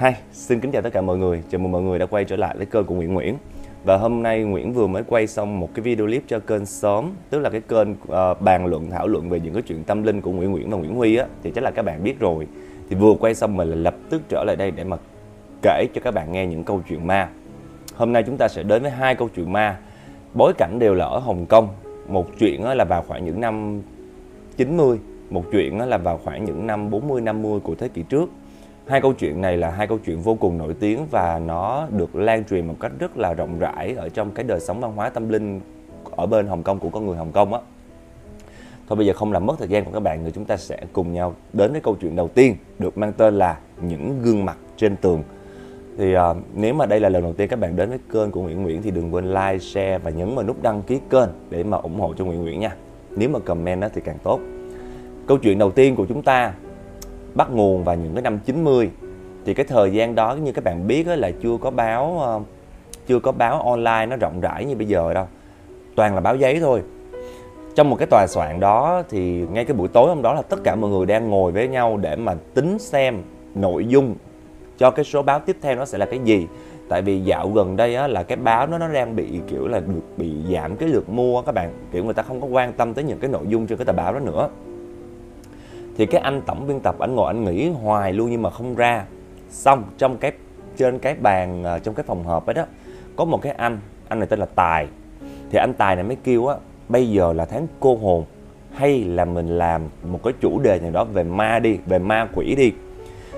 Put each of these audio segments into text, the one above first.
Hi, xin kính chào tất cả mọi người. Chào mừng mọi người đã quay trở lại với kênh của Nguyễn Nguyễn. Và hôm nay Nguyễn vừa mới quay xong một cái video clip cho kênh Sớm, tức là cái kênh uh, bàn luận thảo luận về những cái chuyện tâm linh của Nguyễn Nguyễn và Nguyễn Huy á thì chắc là các bạn biết rồi. Thì vừa quay xong mình là lập tức trở lại đây để mà kể cho các bạn nghe những câu chuyện ma. Hôm nay chúng ta sẽ đến với hai câu chuyện ma. Bối cảnh đều là ở Hồng Kông. Một chuyện là vào khoảng những năm 90, một chuyện là vào khoảng những năm 40 50 của thế kỷ trước Hai câu chuyện này là hai câu chuyện vô cùng nổi tiếng và nó được lan truyền một cách rất là rộng rãi ở trong cái đời sống văn hóa tâm linh ở bên Hồng Kông của con người Hồng Kông á. Thôi bây giờ không làm mất thời gian của các bạn nữa chúng ta sẽ cùng nhau đến với câu chuyện đầu tiên được mang tên là những gương mặt trên tường. Thì uh, nếu mà đây là lần đầu tiên các bạn đến với kênh của Nguyễn Nguyễn thì đừng quên like, share và nhấn vào nút đăng ký kênh để mà ủng hộ cho Nguyễn Nguyễn nha. Nếu mà comment đó thì càng tốt. Câu chuyện đầu tiên của chúng ta bắt nguồn vào những cái năm 90 thì cái thời gian đó như các bạn biết là chưa có báo ờ, chưa có báo online nó rộng rãi như bây giờ đâu. Toàn là báo giấy thôi. Trong một cái tòa soạn đó thì ngay cái buổi tối hôm đó là tất cả mọi người đang ngồi với nhau để mà tính xem nội dung cho cái số báo tiếp theo nó sẽ là cái gì. Tại vì dạo gần đây á, là cái báo nó nó đang bị kiểu là được bị giảm cái lượt mua các bạn. Kiểu người ta không có quan tâm tới những cái nội dung trên cái tờ báo đó nữa thì cái anh tổng biên tập, anh ngồi, anh nghĩ hoài luôn nhưng mà không ra. Xong, trong cái, trên cái bàn ờ, trong cái phòng họp ấy đó, có một cái anh anh này tên là tài. Thì anh tài này mới kêu á, bây giờ là tháng cô hồn, hay là mình làm một cái chủ đề nào đó về ma đi, về ma quỷ đi.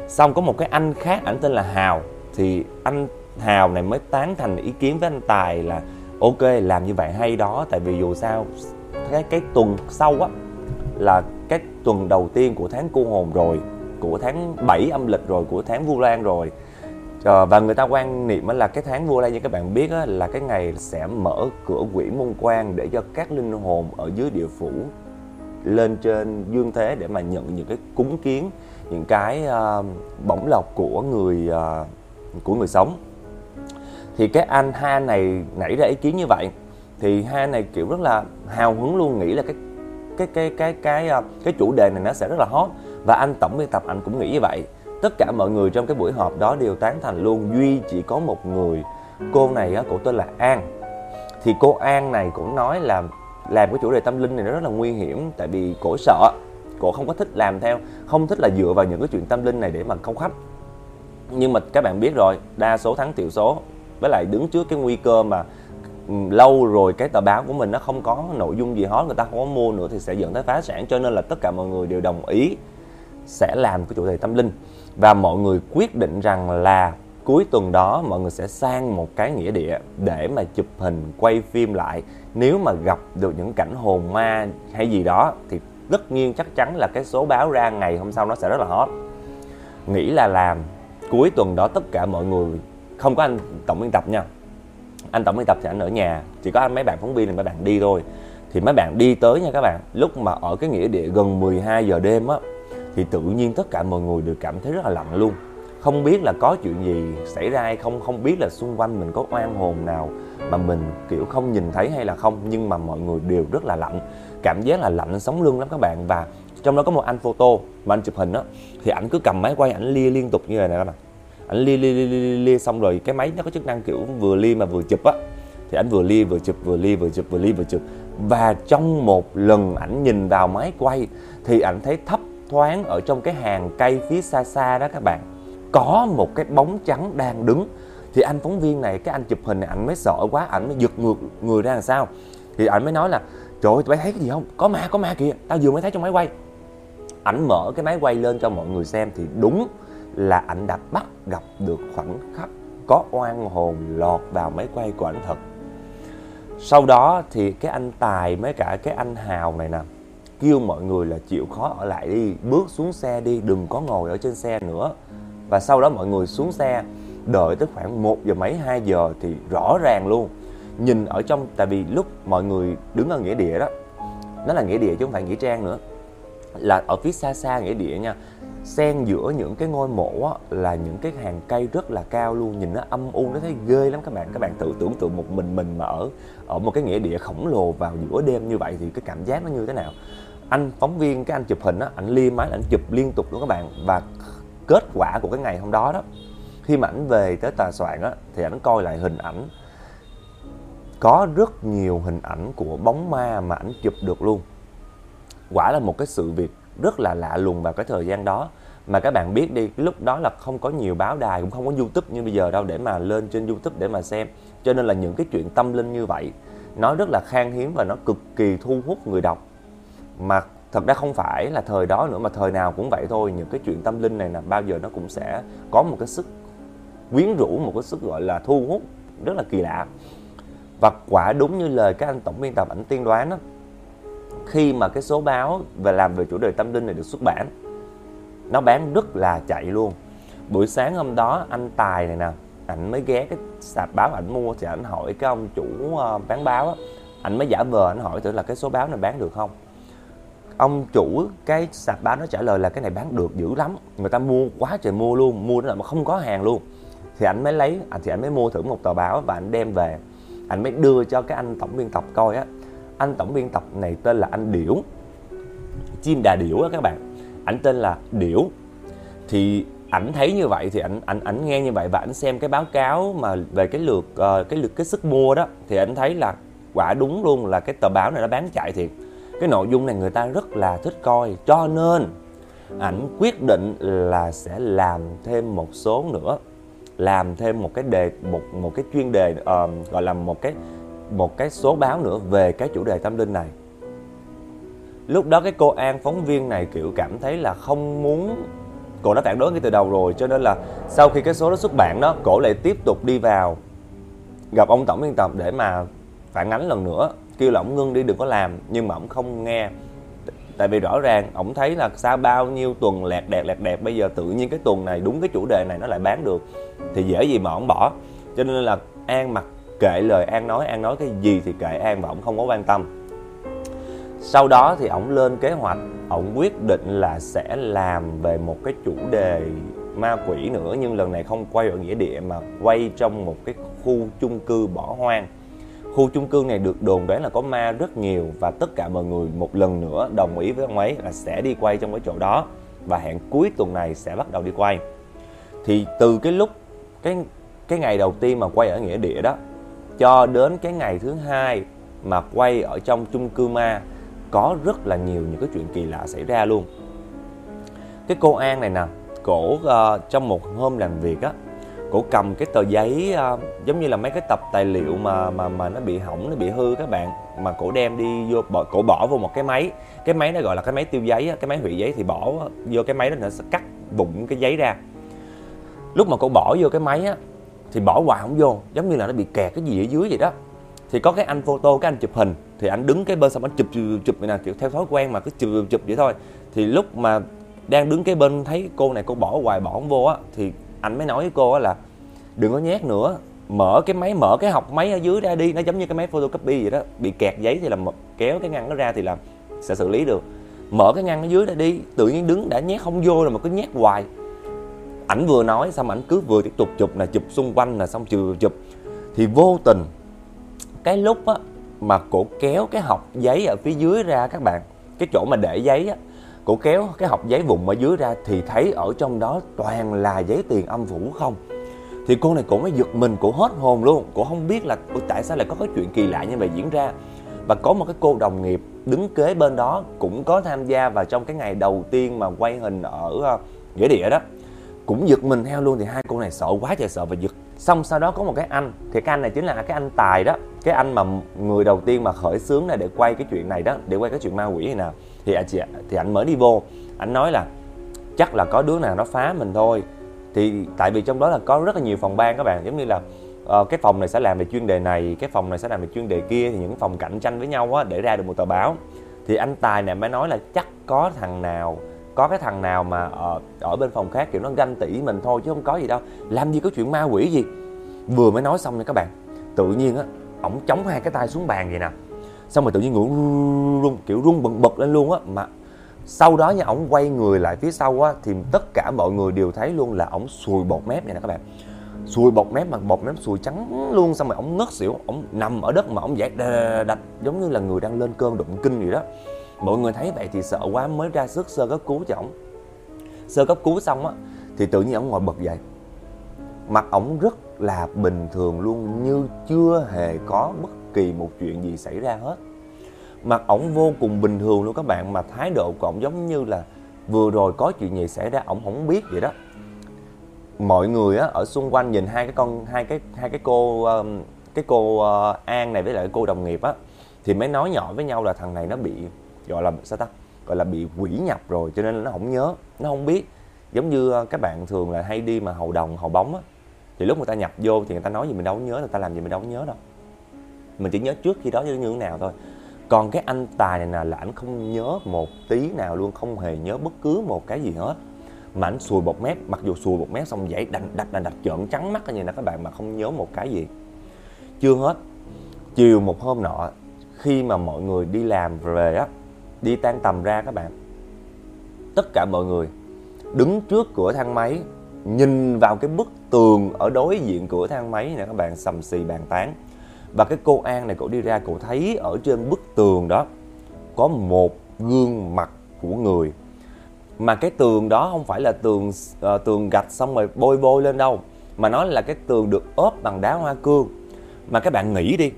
Xong có một cái anh khác, ảnh tên là hào. Thì anh hào này mới tán thành ý kiến với anh tài là, ok, làm như vậy hay đó, tại vì dù sao, cái cái tuần sau á, là cái tuần đầu tiên của tháng cô hồn rồi của tháng 7 âm lịch rồi của tháng vu lan rồi. À, và người ta quan niệm là cái tháng vu lan như các bạn biết á, là cái ngày sẽ mở cửa quỷ môn quan để cho các linh hồn ở dưới địa phủ lên trên dương thế để mà nhận những cái cúng kiến những cái uh, bổng lộc của người uh, của người sống. Thì cái anh hai này nảy ra ý kiến như vậy. Thì hai này kiểu rất là hào hứng luôn nghĩ là cái cái cái cái cái ờ, cái chủ đề này nó sẽ rất là hot. Và anh tổng biên tập anh cũng nghĩ như vậy. Tất cả mọi người trong cái buổi họp đó đều tán thành luôn, duy chỉ có một người. Cô này á, cổ tên là an. Thì cô an này cũng nói là làm cái chủ đề tâm linh này nó rất là nguy hiểm, tại vì cổ sợ. Cổ không có thích làm theo, không thích là dựa vào những cái chuyện tâm linh này để mà câu khách. Nhưng mà các bạn biết rồi, đa số thắng tiểu số. Với lại đứng trước cái nguy cơ mà lâu rồi cái tờ báo của mình nó không có nội dung gì hot người ta không có mua nữa thì sẽ dẫn tới phá sản, cho nên là tất cả mọi người đều đồng ý sẽ làm cái chủ đề tâm linh. Và mọi người quyết định rằng là cuối tuần đó mọi người sẽ sang một cái nghĩa địa để mà chụp hình, quay phim lại. Nếu mà gặp được những cảnh hồn ma hay gì đó thì tất nhiên chắc chắn là cái số báo ra ngày hôm sau nó sẽ rất là hot. Nghĩ là làm, cuối tuần đó tất cả mọi người, không có anh tổng biên tập nha anh tổng biên tập thì anh ở nhà. Chỉ có anh mấy bạn phóng viên thì mấy bạn đi thôi. Thì mấy bạn đi tới nha các bạn. Lúc mà ở cái nghĩa địa gần 12 giờ đêm á, thì tự nhiên tất cả mọi người đều cảm thấy rất là lạnh luôn. Không biết là có chuyện gì xảy ra hay không không biết là xung quanh mình có oan hồn nào mà mình, kiểu, không nhìn thấy hay là không. Nhưng mà mọi người đều rất là lạnh. Cảm giác là lạnh sống lưng lắm các bạn. Và trong đó có một anh photo mà anh chụp hình á, thì ảnh cứ cầm máy quay ảnh lia liên tục như này nè các bạn ảnh lia lia lia lia, lia xong rồi cái máy nó có chức năng kiểu vừa lia mà vừa chụp á. Thì ảnh vừa lia vừa chụp vừa lia vừa chụp vừa lia vừa chụp. Và trong một lần ảnh nhìn vào máy quay thì ảnh thấy thấp thoáng ở trong cái hàng cây phía xa xa đó các bạn. Có một cái bóng trắng đang đứng. Thì anh phóng viên này cái anh chụp hình này ảnh mới sợ quá ảnh mới giật ngược người ra làm sao? Thì ảnh mới nói là trời ơi tụi bay thấy cái gì không? Có ma có ma kìa tao vừa mới thấy trong máy quay. Ảnh mở cái máy quay lên cho mọi người xem thì đúng là ảnh đã bắt gặp được khoảnh khắc có oan hồn lọt vào máy quay của ảnh thật. Sau đó thì cái anh tài mấy cả cái anh hào này nè, kêu mọi người là chịu khó ở lại đi, bước xuống xe đi, đừng có ngồi ở trên xe nữa. Và sau đó mọi người xuống xe, đợi tới khoảng 1 giờ mấy 2 giờ thì rõ ràng luôn. Nhìn ở trong, tại vì lúc mọi người đứng ở nghĩa địa đó, nó là nghĩa địa chứ không phải nghĩa trang nữa, là ở phía xa xa nghĩa địa nha xen giữa những cái ngôi mộ á, là những cái hàng cây rất là cao luôn. Nhìn nó âm u nó thấy ghê lắm. Các bạn các bạn tự tưởng tượng một mình mình mà ở ở một cái nghĩa địa khổng lồ vào giữa đêm như vậy thì cái cảm giác nó như thế nào? Anh phóng viên cái anh chụp hình á anh lia máy anh chụp liên tục luôn các bạn. Và kết quả của cái ngày hôm đó đó khi mà ảnh về tới tòa soạn á thì ảnh coi lại hình ảnh. Có rất nhiều hình ảnh của bóng ma mà ảnh chụp được luôn. Quả là một cái sự việc rất là lạ lùng vào cái thời gian đó. Mà các bạn biết đi, lúc đó là không có nhiều báo đài, cũng không có youtube như bây giờ đâu để mà lên trên youtube để mà xem. Cho nên là những cái chuyện tâm linh như vậy, nó rất là khan hiếm và nó cực kỳ thu hút người đọc. Mà thật ra không phải là thời đó nữa, mà thời nào cũng vậy thôi. Những cái chuyện tâm linh này là bao giờ nó cũng sẽ có một cái sức quyến rũ, một cái sức, gọi là, thu hút rất là kỳ lạ. Và quả đúng như lời các anh tổng biên tập ảnh tiên đoán đó khi mà cái số báo về làm về chủ đề tâm linh này được xuất bản, nó bán rất là chạy luôn. Buổi sáng hôm đó, anh tài này nè, ảnh mới ghé cái sạp báo ảnh mua thì ảnh hỏi cái ông chủ ờ, bán báo á, ảnh mới giả vờ, ảnh hỏi thử là cái số báo này bán được không? Ông chủ cái sạp báo nó trả lời là cái này bán được dữ lắm, người ta mua quá trời mua luôn, mua đến mà không có hàng luôn. Thì ảnh mới lấy à, thì ảnh mới mua thử một tờ báo và ảnh đem về. Ảnh mới đưa cho cái anh tổng biên tập coi á anh tổng biên tập này tên là anh điểu. Chim đà điểu á các bạn. Ảnh tên là điểu. Thì ảnh thấy như vậy thì ảnh ảnh ảnh nghe như vậy và ảnh xem cái báo cáo mà về cái lượt uh, cái lượt cái sức mua đó thì ảnh thấy là quả đúng luôn là cái tờ báo này nó bán chạy thiệt. Cái nội dung này người ta rất là thích coi. Cho nên ảnh quyết định là sẽ làm thêm một số nữa làm thêm một cái đề một một cái chuyên đề uh, gọi là một cái một cái số báo nữa về cái chủ đề tâm linh này. Lúc đó cái cô an phóng viên này kiểu cảm thấy là không muốn cổ đã phản đối ngay từ đầu rồi, cho nên là sau khi cái số đó xuất bản đó cổ lại tiếp tục đi vào, gặp ông tổng biên tập để mà phản ánh lần nữa, kêu là ông ngưng đi, đừng có làm. Nhưng mà ông không nghe. Tại vì rõ ràng ông thấy là sau bao nhiêu tuần lẹt đẹt lẹt đẹt, bây giờ tự nhiên cái tuần này đúng cái chủ đề này nó lại bán được, thì dễ gì mà ông bỏ. Cho nên là an mặc kệ lời an nói an nói cái gì thì kệ an và ổng không có quan tâm. Sau đó thì ổng lên kế hoạch, ổng quyết định là sẽ làm về một cái chủ đề ma quỷ nữa, nhưng lần này không quay ở nghĩa địa mà quay trong một cái khu chung cư bỏ hoang. Khu chung cư này được đồn đoán là có ma rất nhiều và tất cả mọi người một lần nữa đồng ý với ông ấy là sẽ đi quay trong cái chỗ đó và hẹn cuối tuần này sẽ bắt đầu đi quay. Thì từ cái lúc, cái cái ngày đầu tiên mà quay ở nghĩa địa đó cho đến cái ngày thứ hai mà quay ở trong chung cư ma có rất là nhiều những cái chuyện kỳ lạ xảy ra luôn. Cái cô An này nè cổ uh, trong một hôm làm việc á cổ cầm cái tờ giấy uh, giống như là mấy cái tập tài liệu mà mà mà nó bị hỏng nó bị hư các bạn mà cổ đem đi vô bỏ, cổ bỏ vô một cái máy. Cái máy nó gọi là cái máy tiêu giấy á, cái máy hủy giấy thì bỏ vô cái máy đó nó sẽ cắt vụn cái giấy ra. Lúc mà cổ bỏ vô cái máy á thì bỏ hoài không vô. Giống như là nó bị kẹt cái gì ở dưới vậy đó. Thì có cái anh photo, cái anh chụp hình, thì anh đứng cái bên xong anh chụp chụp chụp này nè, kiểu theo thói quen mà cứ chụp chụp vậy thôi. Thì lúc mà đang đứng cái bên thấy cô này, cô bỏ hoài, bỏ không vô á, thì anh mới nói với cô á là đừng có nhét nữa, mở cái máy, mở cái học máy ở dưới ra đi. Nó giống như cái máy photocopy vậy đó. Bị kẹt giấy thì là kéo cái ngăn nó ra thì là sẽ xử lý được. Mở cái ngăn ở dưới ra đi, tự nhiên đứng đã nhét không vô rồi mà cứ nhét hoài ảnh vừa nói, xong ảnh cứ vừa tiếp tục chụp là chụp xung quanh là xong chụp chụp. Thì vô tình, cái lúc á mà cổ kéo cái hộp giấy ở phía dưới ra các bạn, cái chỗ mà để giấy á, cổ kéo cái hộp giấy vùng ở dưới ra thì thấy ở trong đó toàn là giấy tiền âm phủ không. Thì cô này cổ mới giật mình, cổ hết hồn luôn. Cổ không biết là tại sao lại có cái chuyện kỳ lạ như vậy diễn ra? Và có một cái cô đồng nghiệp đứng kế bên đó cũng có tham gia vào trong cái ngày đầu tiên mà quay hình ở ờ, nghĩa địa đó cũng giật mình theo luôn thì hai cô này sợ quá trời sợ và giật. Xong sau đó có một cái anh thì cái anh này chính là cái anh tài đó. Cái anh mà người đầu tiên mà khởi xướng này để quay cái chuyện này đó để quay cái chuyện ma quỷ này nào thì anh chị thì anh mới đi vô. Anh nói là chắc là có đứa nào nó phá mình thôi. Thì tại vì trong đó là có rất là nhiều phòng ban các bạn. Giống như là uh, cái phòng này sẽ làm về chuyên đề này cái phòng này sẽ làm về chuyên đề kia thì những phòng cạnh tranh với nhau á để ra được một tờ báo. Thì anh tài này mới nói là chắc có thằng nào có cái thằng nào mà ở, ở bên phòng khác kiểu nó ganh tị mình thôi chứ không có gì đâu. Làm gì có chuyện ma quỷ gì? Vừa mới nói xong nha các bạn tự nhiên á ổng chống hai cái tay xuống bàn vậy nè. Xong rồi tự nhiên ngủ rung kiểu rung bần bật lên luôn á. Mà sau đó nha ổng quay người lại phía sau á thì tất cả mọi người đều thấy luôn là ổng sùi bọt mép vậy nè các bạn. Sùi bọt mép mà bọt mép sùi trắng luôn xong rồi ổng ngất xỉu ổng nằm ở đất mà ổng dậy đạch giống như là người đang lên cơn động kinh vậy đó mọi người thấy vậy thì sợ quá mới ra sức sơ cấp cứu cho ổng. Sơ cấp cứu xong á, thì tự nhiên ổng ngồi bật dậy. Mặt ổng rất là bình thường luôn, như chưa hề có bất kỳ một chuyện gì xảy ra hết. Mặt ổng vô cùng bình thường luôn các bạn, mà thái độ của ổng giống như là vừa rồi có chuyện gì xảy ra, ổng không biết vậy đó. Mọi người á, ở xung quanh nhìn hai cái con, hai cái hai cái cô um, cái cô uh, An này với lại cô đồng nghiệp á, thì mới nói nhỏ với nhau là thằng này nó bị gọi là sao ta? Gọi là bị quỷ nhập rồi, cho nên là nó không nhớ, nó không biết. Giống như ờ, các bạn thường là hay đi mà hầu đồng, hầu bóng á, thì lúc người ta nhập vô thì người ta nói gì mình đâu có nhớ, người ta làm gì mình đâu có nhớ đâu. Mình chỉ nhớ trước khi đó như thế nào thôi. Còn cái anh tài này nè, là anh không nhớ một tí nào luôn, không hề nhớ bất cứ một cái gì hết. Mà anh sùi bột mép, mặc dù sùi bột mép xong dãy đành đạch đành đạch trợn trắng mắt như nè các bạn mà không nhớ một cái gì. Chưa hết. Chiều một hôm nọ, khi mà mọi người đi làm về á đi tan tầm ra các bạn. Tất cả mọi người đứng trước cửa thang máy nhìn vào cái bức tường ở đối diện cửa thang máy nè các bạn sầm xì bàn tán. Và cái cô An này cậu đi ra cậu thấy ở trên bức tường đó có một gương mặt của người. Mà cái tường đó không phải là tường uh, tường gạch xong rồi bôi bôi lên đâu mà nó là cái tường được ốp bằng đá hoa cương. Mà các bạn nghĩ đi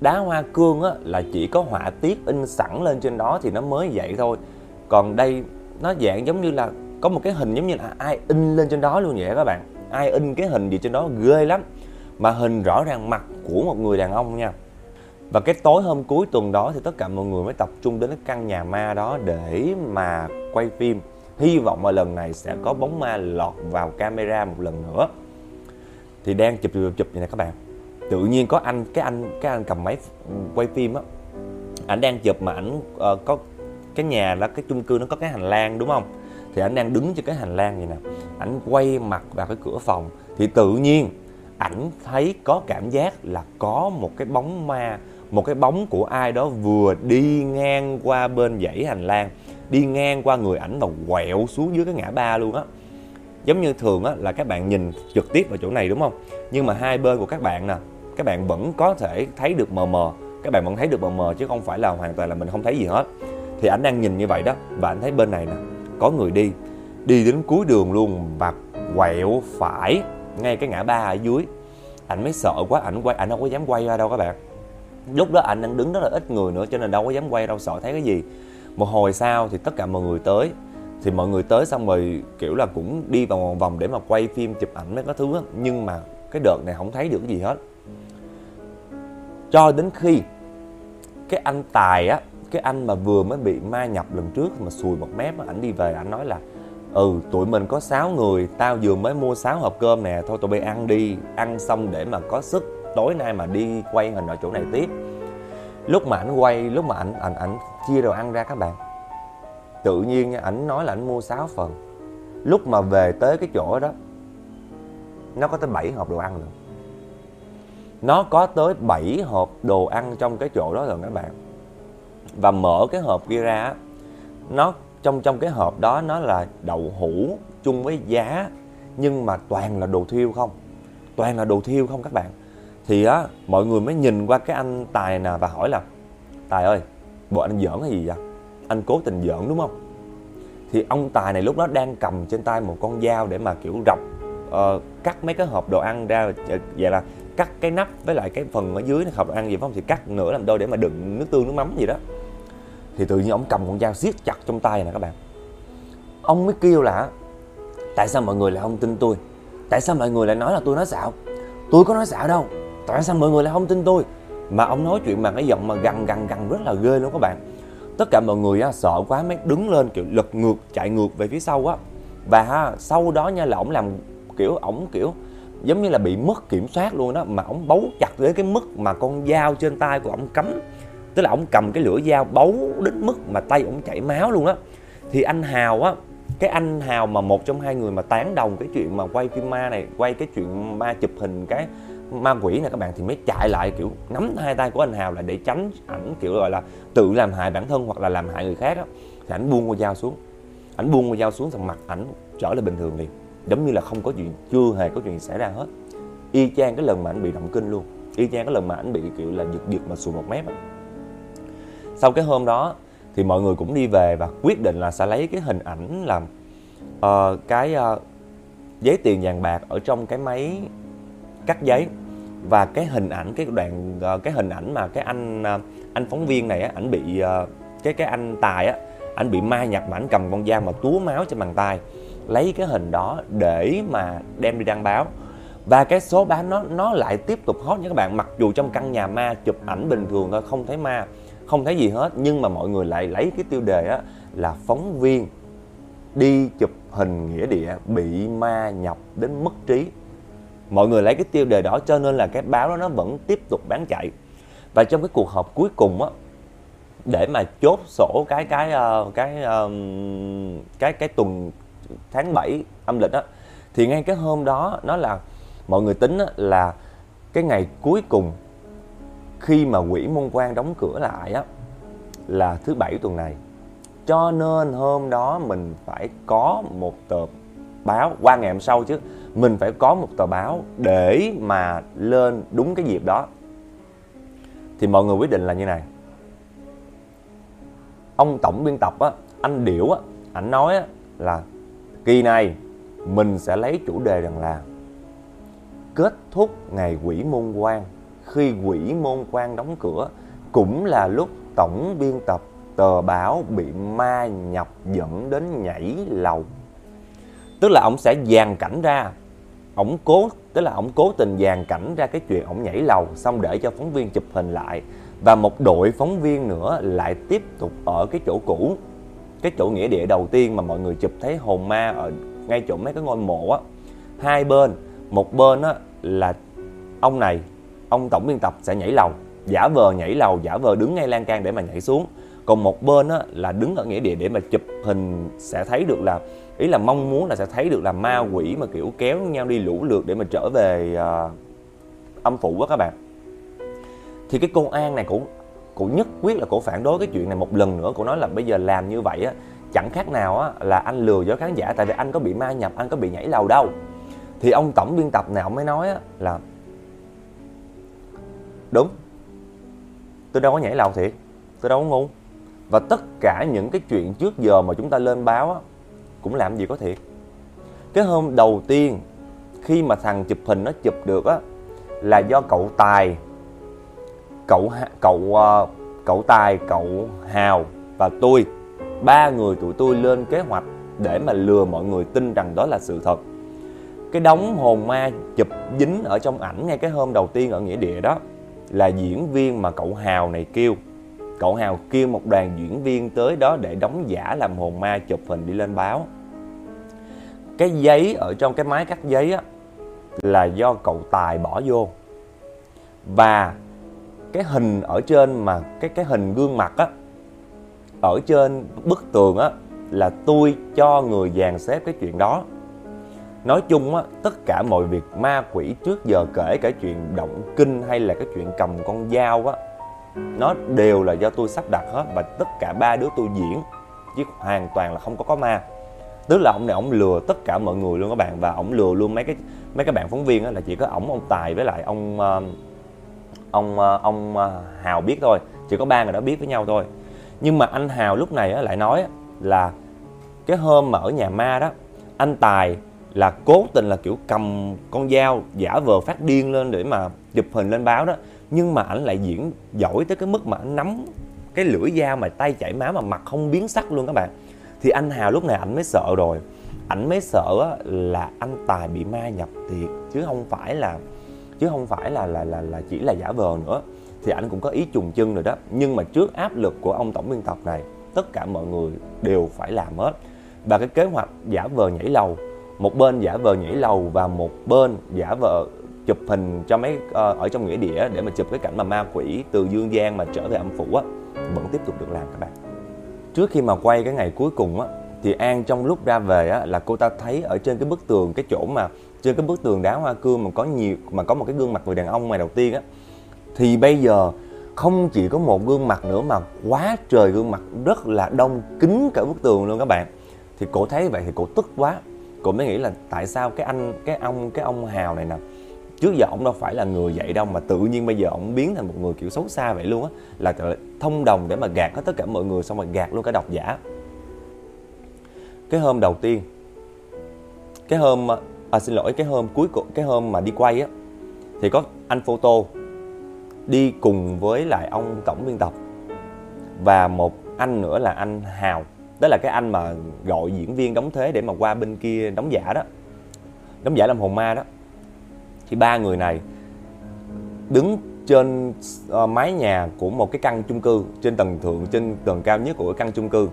đá hoa cương á, là chỉ có họa tiết in sẵn lên trên đó thì nó mới vậy thôi. Còn đây nó dạng giống như là có một cái hình giống như là ai in lên trên đó luôn vậy các bạn. Ai in cái hình gì trên đó ghê lắm. Mà hình rõ ràng mặt của một người đàn ông nha. Và cái tối hôm cuối tuần đó thì tất cả mọi người mới tập trung đến cái căn nhà ma đó để mà quay phim. Hy vọng mà lần này sẽ có bóng ma lọt vào camera một lần nữa. Thì đang chụp chụp chụp như này các bạn tự nhiên có anh cái anh cái anh cầm máy quay phim á. Ảnh đang chụp mà ảnh uh, có cái nhà đó cái chung cư nó có cái hành lang đúng không? Thì ảnh đang đứng trên cái hành lang vậy nè. Ảnh quay mặt vào cái cửa phòng. Thì tự nhiên ảnh thấy có cảm giác là có một cái bóng ma một cái bóng của ai đó vừa đi ngang qua bên dãy hành lang đi ngang qua người ảnh và quẹo xuống dưới cái ngã ba luôn á. Giống như thường á là các bạn nhìn trực tiếp vào chỗ này đúng không? Nhưng mà hai bên của các bạn nè các bạn vẫn có thể thấy được mờ mờ. Các bạn vẫn thấy được mờ mờ chứ không phải là hoàn toàn là mình không thấy gì hết. Thì ảnh đang nhìn như vậy đó, và anh thấy bên này nè, có người đi đi đến cuối đường luôn và quẹo phải ngay cái ngã ba ở dưới. Anh mới sợ quá, ảnh quay, ảnh đâu có dám quay ra đâu các bạn. Lúc đó anh đang đứng rất là ít người nữa cho nên đâu có dám quay, đâu sợ thấy cái gì. Một hồi sau thì tất cả mọi người tới. Thì mọi người tới xong rồi kiểu là cũng đi vào vòng vòng để mà quay phim chụp ảnh mấy cái thứ đó. nhưng mà cái đợt này không thấy được cái gì hết cho đến khi cái anh tài á, cái anh mà vừa mới bị ma nhập lần trước mà sùi một mép ảnh đi về, ảnh nói là ừ tụi mình có 6 người, tao vừa mới mua 6 hộp cơm nè, thôi tụi bay ăn đi, ăn xong để mà có sức, tối nay mà đi quay hình ở chỗ này tiếp. Lúc mà ảnh quay, lúc mà ảnh ảnh ảnh chia đồ ăn ra các bạn, tự nhiên nha, ảnh nói là ảnh mua 6 phần. Lúc mà về tới cái chỗ đó, nó có tới 7 hộp đồ ăn rồi nó có tới 7 hộp đồ ăn trong cái chỗ đó rồi các bạn. Và mở cái hộp kia ra nó trong trong cái hộp đó nó là đậu hũ chung với giá nhưng mà toàn là đồ thiêu không? Toàn là đồ thiêu không các bạn? Thì á mọi người mới nhìn qua cái anh tài nè và hỏi là tài ơi bộ anh giỡn cái gì vậy? Anh cố tình giỡn đúng không? Thì ông tài này lúc đó đang cầm trên tay một con dao để mà kiểu rọc uh, cắt mấy cái hộp đồ ăn ra dạ, vậy là cắt cái nắp với lại cái phần ở dưới hộp đồ ăn gì phải không? Thì cắt nửa làm đôi để mà đựng nước tương nước mắm gì đó. Thì tự nhiên ông cầm con dao siết chặt trong tay nè các bạn. Ông mới kêu là tại sao mọi người lại không tin tôi? Tại sao mọi người lại nói là tôi nói xạo? Tôi có nói xạo đâu. Tại sao mọi người lại không tin tôi? Mà ông nói chuyện bằng cái giọng mà gằn gằn gằn rất là ghê luôn các bạn. Tất cả mọi người á, sợ quá mới đứng lên kiểu lật ngược chạy ngược về phía sau á. Và ha, sau đó nha là ổng làm kiểu ổng kiểu giống như là bị mất kiểm soát luôn đó, mà ổng bấu chặt tới cái mức mà con dao trên tay của ổng cắm. Tức là ổng cầm cái lưỡi dao bấu đến mức mà tay ổng chảy máu luôn á thì anh Hào á, cái anh Hào mà một trong hai người mà tán đồng cái chuyện mà quay phim ma này, quay cái chuyện ma chụp hình cái ma quỷ này các bạn thì mới chạy lại, kiểu, nắm hai tay của anh Hào lại để tránh ảnh, kiểu, gọi là tự làm hại bản thân hoặc là làm hại người khác á. Thì ảnh buông con dao xuống. Ảnh buông con dao xuống thằng mặt ảnh trở lại bình thường liền giống như là không có chuyện chưa hề có chuyện xảy ra hết. Y chang cái lần mà anh bị động kinh luôn. Y chang cái lần mà anh bị kiểu là giật giật mà sùi một mép sau cái hôm đó thì mọi người cũng đi về và quyết định là sẽ lấy cái hình ảnh làm uh, cái uh, giấy tiền vàng bạc ở trong cái máy cắt giấy và cái hình ảnh cái đoạn uh, cái hình ảnh mà cái anh uh, anh phóng viên này á ảnh bị uh, cái cái anh tài á ảnh bị ma nhập mà ảnh cầm con dao mà túa máu trên bàn tay lấy cái hình đó để mà đem đi đăng báo. Và cái số bán nó nó lại tiếp tục hot nha các bạn. Mặc dù trong căn nhà ma chụp ảnh bình thường thôi, không thấy ma, không thấy gì hết, nhưng mà mọi người lại lấy cái tiêu đề á là phóng viên đi chụp hình nghĩa địa bị ma nhập đến mất trí. Mọi người lấy cái tiêu đề đó cho nên là cái báo đó nó vẫn tiếp tục bán chạy. Và trong cái cuộc họp cuối cùng á, để mà chốt sổ cái cái ờ, cái cái cái cái tuần tháng 7 âm lịch á thì ngay cái hôm đó nó là mọi người tính á, là cái ngày cuối cùng khi mà quỹ môn quan đóng cửa lại á là thứ bảy tuần này. Cho nên hôm đó mình phải có một tờ báo qua ngày hôm sau chứ mình phải có một tờ báo để mà lên đúng cái dịp đó. Thì mọi người quyết định là như này. Ông tổng biên tập á anh điểu á ảnh nói á là kỳ này, mình sẽ lấy chủ đề rằng là kết thúc ngày quỷ môn quan. Khi quỷ môn quan đóng cửa, cũng là lúc tổng biên tập tờ báo bị ma nhập dẫn đến nhảy lầu. Tức là ông sẽ dàn cảnh ra. Ổng cố, tức là ổng cố tình dàn cảnh ra cái chuyện ổng nhảy lầu, xong để cho phóng viên chụp hình lại. Và một đội phóng viên nữa lại tiếp tục ở cái chỗ cũ cái chỗ nghĩa địa đầu tiên mà mọi người chụp thấy hồn ma ở ngay chỗ mấy cái ngôi mộ á. Hai bên một bên á là ông này ông tổng biên tập sẽ nhảy lầu giả vờ nhảy lầu giả vờ đứng ngay lan can để mà nhảy xuống. Còn một bên á là đứng ở nghĩa địa để mà chụp hình sẽ thấy được là ý là mong muốn là sẽ thấy được là ma quỷ mà kiểu kéo nhau đi lũ lượt để mà trở về uh, âm phủ á các bạn. Thì cái cô An này cũng cụ nhất quyết là cổ phản đối cái chuyện này một lần nữa. Cổ nói là bây giờ làm như vậy á, chẳng khác nào á là anh lừa dối khán giả, tại vì anh có bị ma nhập, anh có bị nhảy lầu đâu. Thì ông tổng biên tập nào mới nói á là đúng, tôi đâu có nhảy lầu thiệt, tôi đâu có ngu. Và tất cả những cái chuyện trước giờ mà chúng ta lên báo á, cũng làm gì có thiệt. Cái hôm đầu tiên khi mà thằng chụp hình nó chụp được á, là do cậu tài cậu cậu ờ, cậu tài, cậu hào và tôi, ba người tụi tôi lên kế hoạch để mà lừa mọi người tin rằng đó là sự thật. Cái đống hồn ma chụp dính ở trong ảnh ngay cái hôm đầu tiên ở nghĩa địa đó là diễn viên mà cậu hào này kêu. Cậu hào kêu một đoàn diễn viên tới đó để đóng giả làm hồn ma chụp hình đi lên báo. Cái giấy ở trong cái máy cắt giấy á là do cậu tài bỏ vô. Và cái hình ở trên mà cái cái hình gương mặt á ở trên bức tường á là tôi cho người dàn xếp cái chuyện đó. Nói chung á tất cả mọi việc ma quỷ trước giờ kể cả chuyện động kinh hay là cái chuyện cầm con dao á nó đều là do tôi sắp đặt hết và tất cả ba đứa tôi diễn chứ hoàn toàn là không có có ma. Tức là ông này ông lừa tất cả mọi người luôn các bạn và ông lừa luôn mấy cái mấy cái bạn phóng viên á là chỉ có ổng ông tài với lại ông uh, ông ờ, ông ờ, hào biết thôi chỉ có ba người đó biết với nhau thôi. Nhưng mà anh hào lúc này á, lại nói là cái hôm mà ở nhà ma đó anh tài là cố tình là kiểu cầm con dao giả vờ phát điên lên để mà chụp hình lên báo đó nhưng mà ảnh lại diễn giỏi tới cái mức mà anh nắm cái lưỡi dao mà tay chảy máu mà mặt không biến sắc luôn các bạn. Thì anh Hào lúc này ảnh mới sợ rồi ảnh mới sợ là anh Tài bị ma nhập thiệt chứ không phải là chứ không phải là là là là chỉ là giả vờ nữa. Thì ảnh cũng có ý trùng chân rồi đó. Nhưng mà trước áp lực của ông tổng biên tập này tất cả mọi người đều phải làm hết. Và cái kế hoạch giả vờ nhảy lầu một bên giả vờ nhảy lầu và một bên giả vờ chụp hình cho mấy uh, ở trong nghĩa địa để mà chụp cái cảnh mà ma quỷ từ dương gian mà trở về âm phủ á vẫn tiếp tục được làm các bạn. Trước khi mà quay cái ngày cuối cùng á thì An trong lúc ra về á là cô ta thấy ở trên cái bức tường cái chỗ mà trên cái bức tường đá hoa cương mà có nhiều, mà có một cái gương mặt người đàn ông ngày đầu tiên á, thì bây giờ không chỉ có một gương mặt nữa mà quá trời gương mặt rất là đông, kín cả bức tường luôn các bạn. Thì cổ thấy vậy thì cổ tức quá. Cổ mới nghĩ là tại sao cái anh, cái ông cái ông hào này nè, trước giờ ông đâu phải là người vậy đâu mà tự nhiên bây giờ ông biến thành một người kiểu xấu xa vậy luôn á, là thông đồng để mà gạt hết tất cả mọi người, xong rồi gạt luôn cả độc giả. Cái hôm đầu tiên, cái hôm à, xin lỗi cái hôm cuối cùng cái hôm mà đi quay á thì có anh photo đi cùng với lại ông tổng biên tập. Và một anh nữa là anh Hào đó là cái anh mà gọi diễn viên đóng thế để mà qua bên kia đóng giả đó đóng giả làm hồn ma đó. Thì ba người này đứng trên uh, mái nhà của một cái căn chung cư trên tầng thượng trên tầng cao nhất của căn chung cư.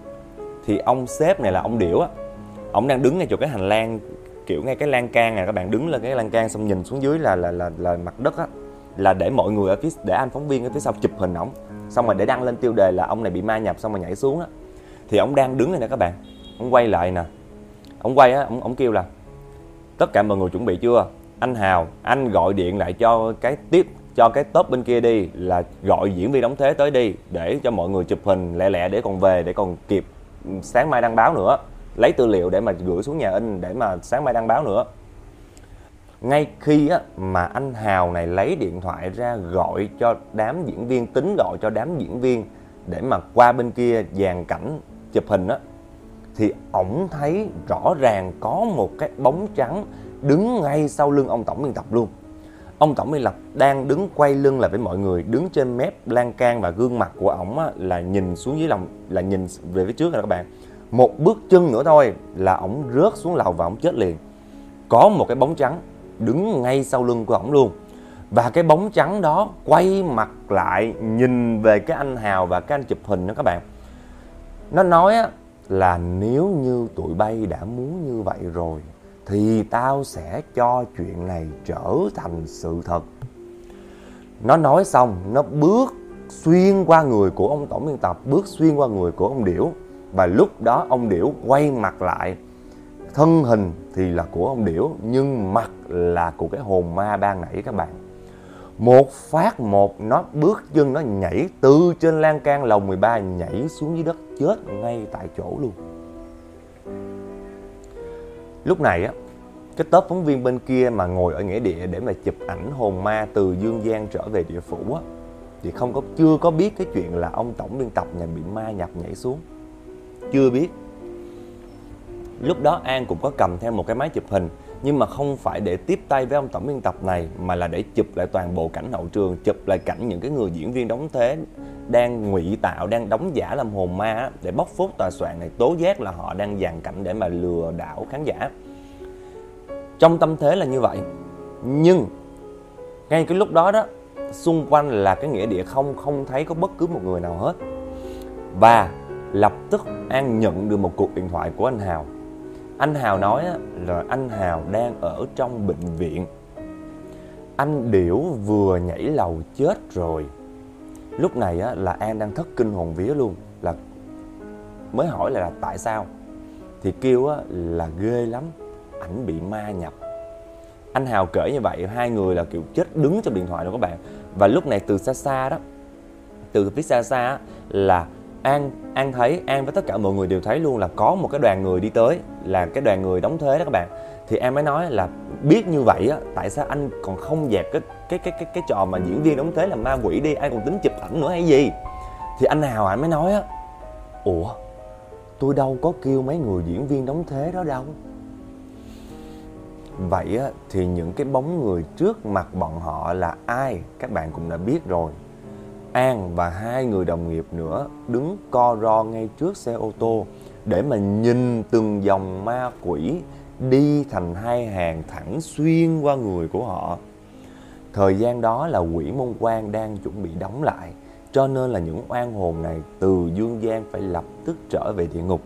Thì ông sếp này là ông điểu á ông đang đứng ngay chỗ cái hành lang kiểu ngay cái lan can này các bạn đứng lên cái lan can xong nhìn xuống dưới là là là, là mặt đất á là để mọi người ở phía để anh phóng viên ở phía sau chụp hình ổng. Xong rồi để đăng lên tiêu đề là ông này bị ma nhập xong rồi nhảy xuống á. Thì ông đang đứng này nè các bạn ông quay lại nè. Ông quay á ông ông kêu là tất cả mọi người chuẩn bị chưa? Anh Hào anh gọi điện lại cho cái tiếp cho cái top bên kia đi là gọi diễn viên đóng thế tới đi để cho mọi người chụp hình lẹ lẹ để còn về để còn kịp sáng mai đăng báo nữa lấy tư liệu để mà gửi xuống nhà in để mà sáng mai đăng báo nữa. Ngay khi á, mà anh Hào này lấy điện thoại ra gọi cho đám diễn viên tính gọi cho đám diễn viên để mà qua bên kia dàn cảnh chụp hình á thì ổng thấy rõ ràng có một cái bóng trắng đứng ngay sau lưng ông tổng biên tập luôn. Ông tổng biên tập đang đứng quay lưng lại với mọi người đứng trên mép lan can và gương mặt của ổng á, là nhìn xuống dưới lòng là nhìn về phía trước rồi các bạn một bước chân nữa thôi là ổng rớt xuống lầu và ổng chết liền. Có một cái bóng trắng đứng ngay sau lưng của ổng luôn. Và cái bóng trắng đó quay mặt lại nhìn về cái anh Hào và cái anh chụp hình đó các bạn. Nó nói á, là nếu như tụi bay đã muốn như vậy rồi thì tao sẽ cho chuyện này trở thành sự thật. Nó nói xong nó bước xuyên qua người của ông tổng biên tập bước xuyên qua người của ông điểu và lúc đó ông điểu quay mặt lại. Thân hình thì là của ông điểu, nhưng mặt là của cái hồn ma ban nãy các bạn. Một phát một, nó bước chân, nó nhảy từ trên lan can lầu 13 nhảy xuống dưới đất, chết ngay tại chỗ luôn. Lúc này á, cái tớp phóng viên bên kia mà ngồi ở nghĩa địa để mà chụp ảnh hồn ma từ dương gian trở về địa phủ á, thì không có, chưa có biết cái chuyện là ông tổng biên tập nhà bị ma nhập nhảy xuống chưa biết. Lúc đó an cũng có cầm theo một cái máy chụp hình, nhưng mà không phải để tiếp tay với ông tổng biên tập này, mà là để chụp lại toàn bộ cảnh hậu trường, chụp lại cảnh những cái người diễn viên đóng thế đang ngụy tạo, đang đóng giả làm hồn ma để bóc phốt tòa soạn này, tố giác là họ đang dàn cảnh để mà lừa đảo khán giả. Trong tâm thế là như vậy. Nhưng, ngay cái lúc đó đó, xung quanh là cái nghĩa địa không không thấy có bất cứ một người nào hết. Và lập tức an nhận được một cuộc điện thoại của anh hào. Anh hào nói là anh hào đang ở trong bệnh viện. Anh điểu vừa nhảy lầu chết rồi. Lúc này là an đang thất kinh hồn vía luôn là mới hỏi là, tại sao? Thì kêu là ghê lắm ảnh bị ma nhập. Anh hào kể như vậy hai người là kiểu chết đứng trong điện thoại đó các bạn. Và lúc này từ xa xa đó từ phía xa xa là an an thấy an với tất cả mọi người đều thấy luôn là có một cái đoàn người đi tới là cái đoàn người đóng thuế đó các bạn. Thì em mới nói là biết như vậy á tại sao anh còn không dẹp cái cái cái cái cái trò mà diễn viên đóng thuế là ma quỷ đi anh còn tính chụp ảnh nữa hay gì? Thì anh nào anh mới nói á ủa tôi đâu có kêu mấy người diễn viên đóng thế đó đâu. Vậy á, thì những cái bóng người trước mặt bọn họ là ai? Các bạn cũng đã biết rồi. An và hai người đồng nghiệp nữa đứng co ro ngay trước xe ô tô để mà nhìn từng dòng ma quỷ đi thành hai hàng thẳng xuyên qua người của họ. Thời gian đó là quỷ môn quan đang chuẩn bị đóng lại, cho nên là những oan hồn này từ dương gian phải lập tức trở về địa ngục.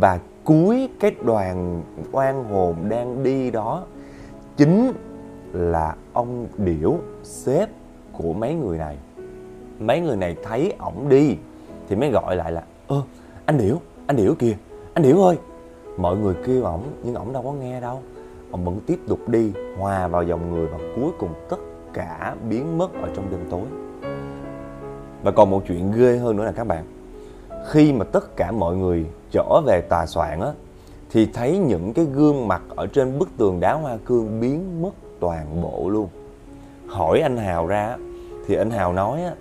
Và cuối cái đoàn oan hồn đang đi đó chính là ông điểu sếp của mấy người này mấy người này thấy ổng đi thì mới gọi lại là, ơ, anh điểu anh điểu kìa, anh điểu ơi. Mọi người kêu ổng, nhưng ổng đâu có nghe đâu. Ổng vẫn tiếp tục đi, hòa vào dòng người và cuối cùng tất cả biến mất ở trong đêm tối. Và còn một chuyện ghê hơn nữa là các bạn, khi mà tất cả mọi người trở về tòa soạn á, thì thấy những cái gương mặt ở trên bức tường đá hoa cương biến mất toàn bộ luôn. Hỏi anh hào ra thì anh hào nói á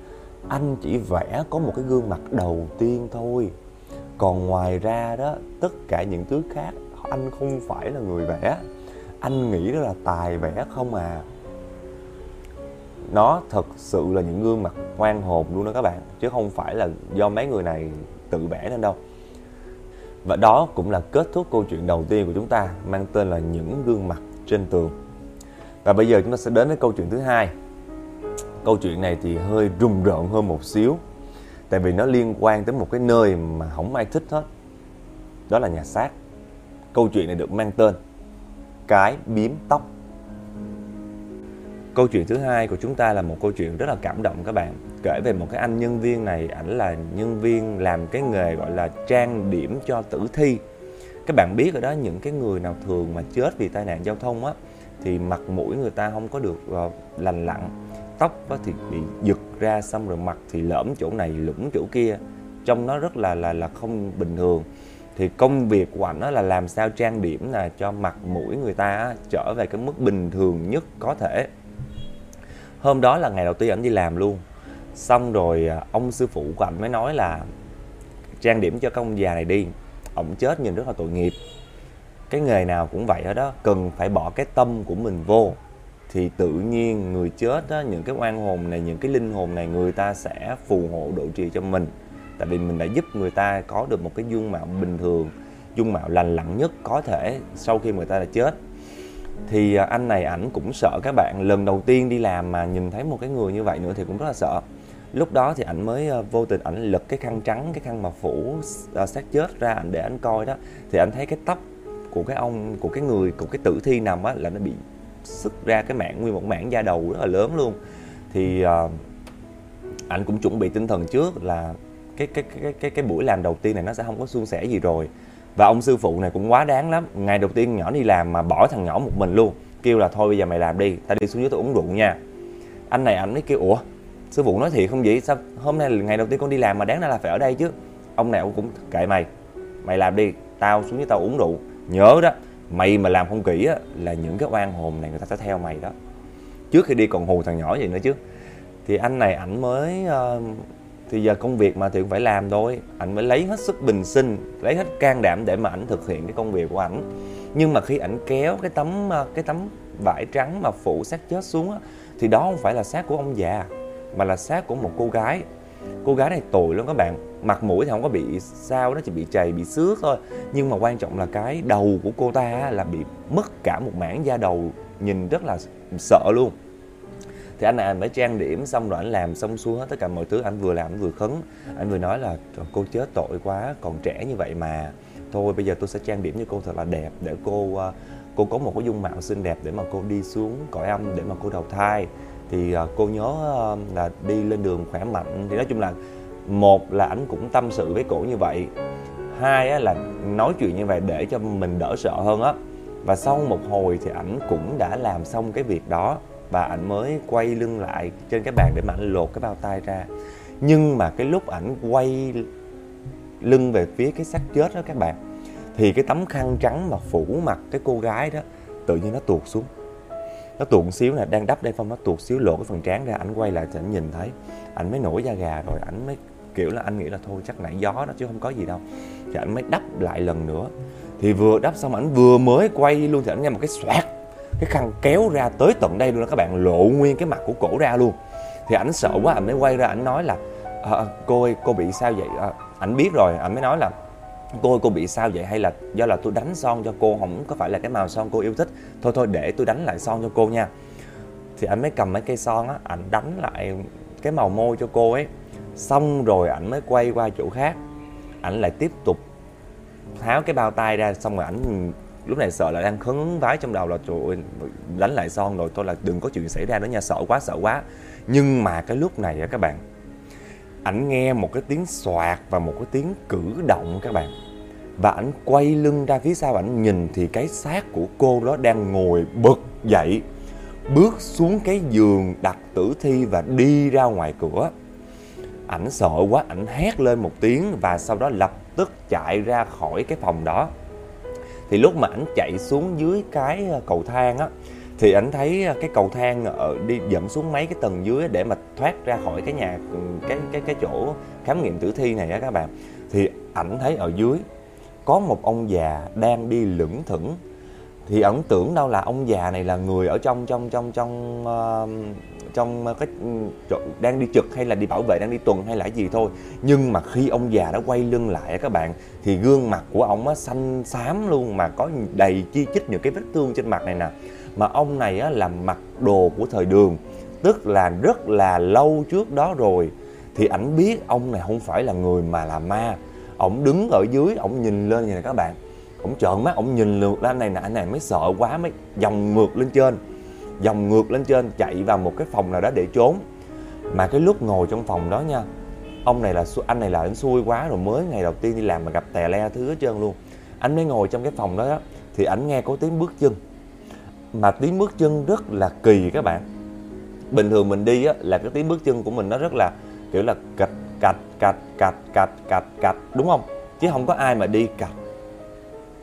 anh chỉ vẽ có một cái gương mặt đầu tiên thôi. Còn ngoài ra đó, tất cả những thứ khác, anh không phải là người vẽ. Anh nghĩ đó là tài vẽ không à. Nó thật sự là những gương mặt hoang hồn luôn đó các bạn, chứ không phải là do mấy người này tự vẽ nên đâu. Và đó cũng là kết thúc câu chuyện đầu tiên của chúng ta, mang tên là những gương mặt trên tường. Và bây giờ chúng ta sẽ đến với câu chuyện thứ hai câu chuyện này thì hơi rùng rợn hơn một xíu, tại vì nó liên quan tới một cái nơi mà không ai thích hết. Đó là nhà xác. Câu chuyện này được mang tên cái biếm tóc. Câu chuyện thứ hai của chúng ta là một câu chuyện rất là cảm động các bạn. Kể về một cái anh nhân viên này, ảnh là nhân viên làm cái nghề gọi là trang điểm cho tử thi. Các bạn biết ở đó, những cái người nào thường mà chết vì tai nạn giao thông á, thì mặt mũi người ta không có được ờ, lành lặn tóc thì bị giật ra xong rồi mặt thì lõm chỗ này lũng chỗ kia. Trông nó rất là là là không bình thường. Thì công việc của ảnh là làm sao trang điểm là cho mặt mũi người ta trở về cái mức bình thường nhất có thể. Hôm đó là ngày đầu tiên ảnh đi làm luôn. Xong rồi à, ông sư phụ của ảnh mới nói là trang điểm cho công già này đi. Ổng chết nhìn rất là tội nghiệp. Cái nghề nào cũng vậy hết đó cần phải bỏ cái tâm của mình vô thì tự nhiên người chết á, những cái oan hồn này những cái linh hồn này người ta sẽ phù hộ độ trì cho mình. Tại vì mình đã giúp người ta có được một cái dung mạo bình thường dung mạo lành lặn nhất có thể sau khi người ta đã chết. Thì à, anh này ảnh cũng sợ các bạn lần đầu tiên đi làm mà nhìn thấy một cái người như vậy nữa thì cũng rất là sợ. Lúc đó thì ảnh mới à, vô tình ảnh lật cái khăn trắng cái khăn mà phủ à, xác chết ra ảnh để ảnh coi đó. Thì anh thấy cái tóc của cái ông của cái người của cái tử thi nằm á là nó bị sức ra cái mảng nguyên một mảng da đầu rất là lớn luôn. Thì uh, anh cũng chuẩn bị tinh thần trước là cái cái cái cái cái buổi làm đầu tiên này nó sẽ không có suôn sẻ gì rồi. Và ông sư phụ này cũng quá đáng lắm. Ngày đầu tiên nhỏ đi làm mà bỏ thằng nhỏ một mình luôn. Kêu là thôi bây giờ mày làm đi tao đi xuống dưới tao uống rượu nha. Anh này ảnh mới kêu ủa sư phụ nói thiệt không vậy? Sao hôm nay là ngày đầu tiên con đi làm mà đáng ra là phải ở đây chứ? Ông này cũng kệ mày. Mày làm đi tao xuống với tao uống rượu. Nhớ đó mày mà làm không kỹ á là những cái oan hồn này người ta sẽ theo mày đó. Trước khi đi còn hù thằng nhỏ gì nữa chứ. Thì anh này ảnh mới uh, thì giờ công việc mà thì cũng phải làm thôi. Ảnh mới lấy hết sức bình sinh lấy hết can đảm để mà ảnh thực hiện cái công việc của ảnh. Nhưng mà khi ảnh kéo cái tấm ờ, cái tấm vải trắng mà phủ xác chết xuống á thì đó không phải là xác của ông già mà là xác của một cô gái. Cô gái này tội lắm các bạn mặt mũi thì không có bị sao nó chỉ bị chày, bị xước thôi. Nhưng mà quan trọng là cái đầu của cô ta là bị mất cả một mảng da đầu, nhìn rất là sợ luôn. Thì anh này anh phải trang điểm, xong rồi anh làm xong xuôi hết tất cả mọi thứ. Anh vừa làm, anh vừa khấn. Anh vừa nói là cô chết tội quá, còn trẻ như vậy mà. Thôi, bây giờ tôi sẽ trang điểm cho cô thật là đẹp để cô ờ, cô có một cái dung mạo xinh đẹp để mà cô đi xuống cõi âm, để mà cô đầu thai. Thì ờ, cô nhớ ờ, là đi lên đường khỏe mạnh. Thì nói chung là một là ảnh cũng tâm sự với cổ như vậy. Hai á, là nói chuyện như vậy để cho mình đỡ sợ hơn á. Và sau một hồi thì ảnh cũng đã làm xong cái việc đó và ảnh mới quay lưng lại trên cái bàn để mà ảnh lột cái bao tay ra. Nhưng mà cái lúc ảnh quay lưng về phía cái xác chết đó các bạn thì cái tấm khăn trắng mà phủ mặt cái cô gái đó tự nhiên nó tuột xuống. Nó tuột xíu nè đang đắp đây phong nó tuột xíu lộ cái phần trán ra ảnh quay lại thì ảnh nhìn thấy ảnh mới nổi da gà rồi ảnh mới kiểu là anh nghĩ là thôi chắc nãy gió đó chứ không có gì đâu. Thì anh mới đắp lại lần nữa. Thì vừa đắp xong ảnh vừa mới quay luôn thì ảnh nghe một cái xoẹt cái khăn kéo ra tới tận đây luôn đó các bạn lộ nguyên cái mặt của cổ ra luôn. Thì ảnh sợ quá ảnh mới quay ra ảnh nói là à, cô ơi cô bị sao vậy? À, ảnh biết rồi ảnh mới nói là cô ơi cô bị sao vậy? Hay là do là tôi đánh son cho cô không có phải là cái màu son cô yêu thích? Thôi thôi để tôi đánh lại son cho cô nha. Thì anh mới cầm mấy cây son á ảnh đánh lại cái màu môi cho cô ấy xong rồi ảnh mới quay qua chỗ khác. Ảnh lại tiếp tục tháo cái bao tay ra, xong rồi ảnh lúc này sợ là đang khấn vái trong đầu là trời ơi, đánh lại son rồi, thôi là đừng có chuyện xảy ra nữa nha, sợ quá sợ quá. Nhưng mà cái lúc này á các bạn, ảnh nghe một cái tiếng xoạt và một cái tiếng cử động các bạn. Và ảnh quay lưng ra phía sau ảnh nhìn thì cái xác của cô đó đang ngồi bật dậy, bước xuống cái giường đặt tử thi và đi ra ngoài cửa ảnh sợ quá ảnh hét lên một tiếng và sau đó lập tức chạy ra khỏi cái phòng đó. Thì lúc mà ảnh chạy xuống dưới cái ờ, cầu thang á thì ảnh thấy ờ, cái cầu thang ở đi dẫn xuống mấy cái tầng dưới để mà thoát ra khỏi cái nhà ừ, cái cái cái chỗ khám nghiệm tử thi này á các bạn. Thì ảnh thấy ở dưới có một ông già đang đi lững thững. Thì ẩn tưởng đâu là ông già này là người ở trong trong trong trong uh, trong ờ, cái ừ, đang đi trực hay là đi bảo vệ, đang đi tuần hay là gì thôi. Nhưng mà khi ông già đã quay lưng lại các bạn, thì gương mặt của ông á xanh xám luôn, mà có đầy chi chít những cái vết thương trên mặt này nè. Mà ông này á là mặc đồ của thời đường, tức là rất là lâu trước đó rồi. Thì ảnh biết ông này không phải là người mà là ma. Ổng đứng ở dưới ổng nhìn lên như này các bạn. Ổng trợn mắt ổng nhìn lượt lên này nè, anh này mới sợ quá, mới dòng ngược lên trên dòng ngược lên trên chạy vào một cái phòng nào đó để trốn. Mà cái lúc ngồi trong phòng đó nha ông này là anh này là anh xui quá rồi mới ngày đầu tiên đi làm mà gặp tè le thứ hết trơn luôn. Anh mới ngồi trong cái phòng đó, đó thì ảnh nghe có tiếng bước chân. Mà tiếng bước chân rất là kỳ các bạn. Bình thường mình đi á là cái tiếng bước chân của mình nó rất là kiểu là cạch cạch cạch cạch cạch cạch cạch đúng không? Chứ không có ai mà đi cạch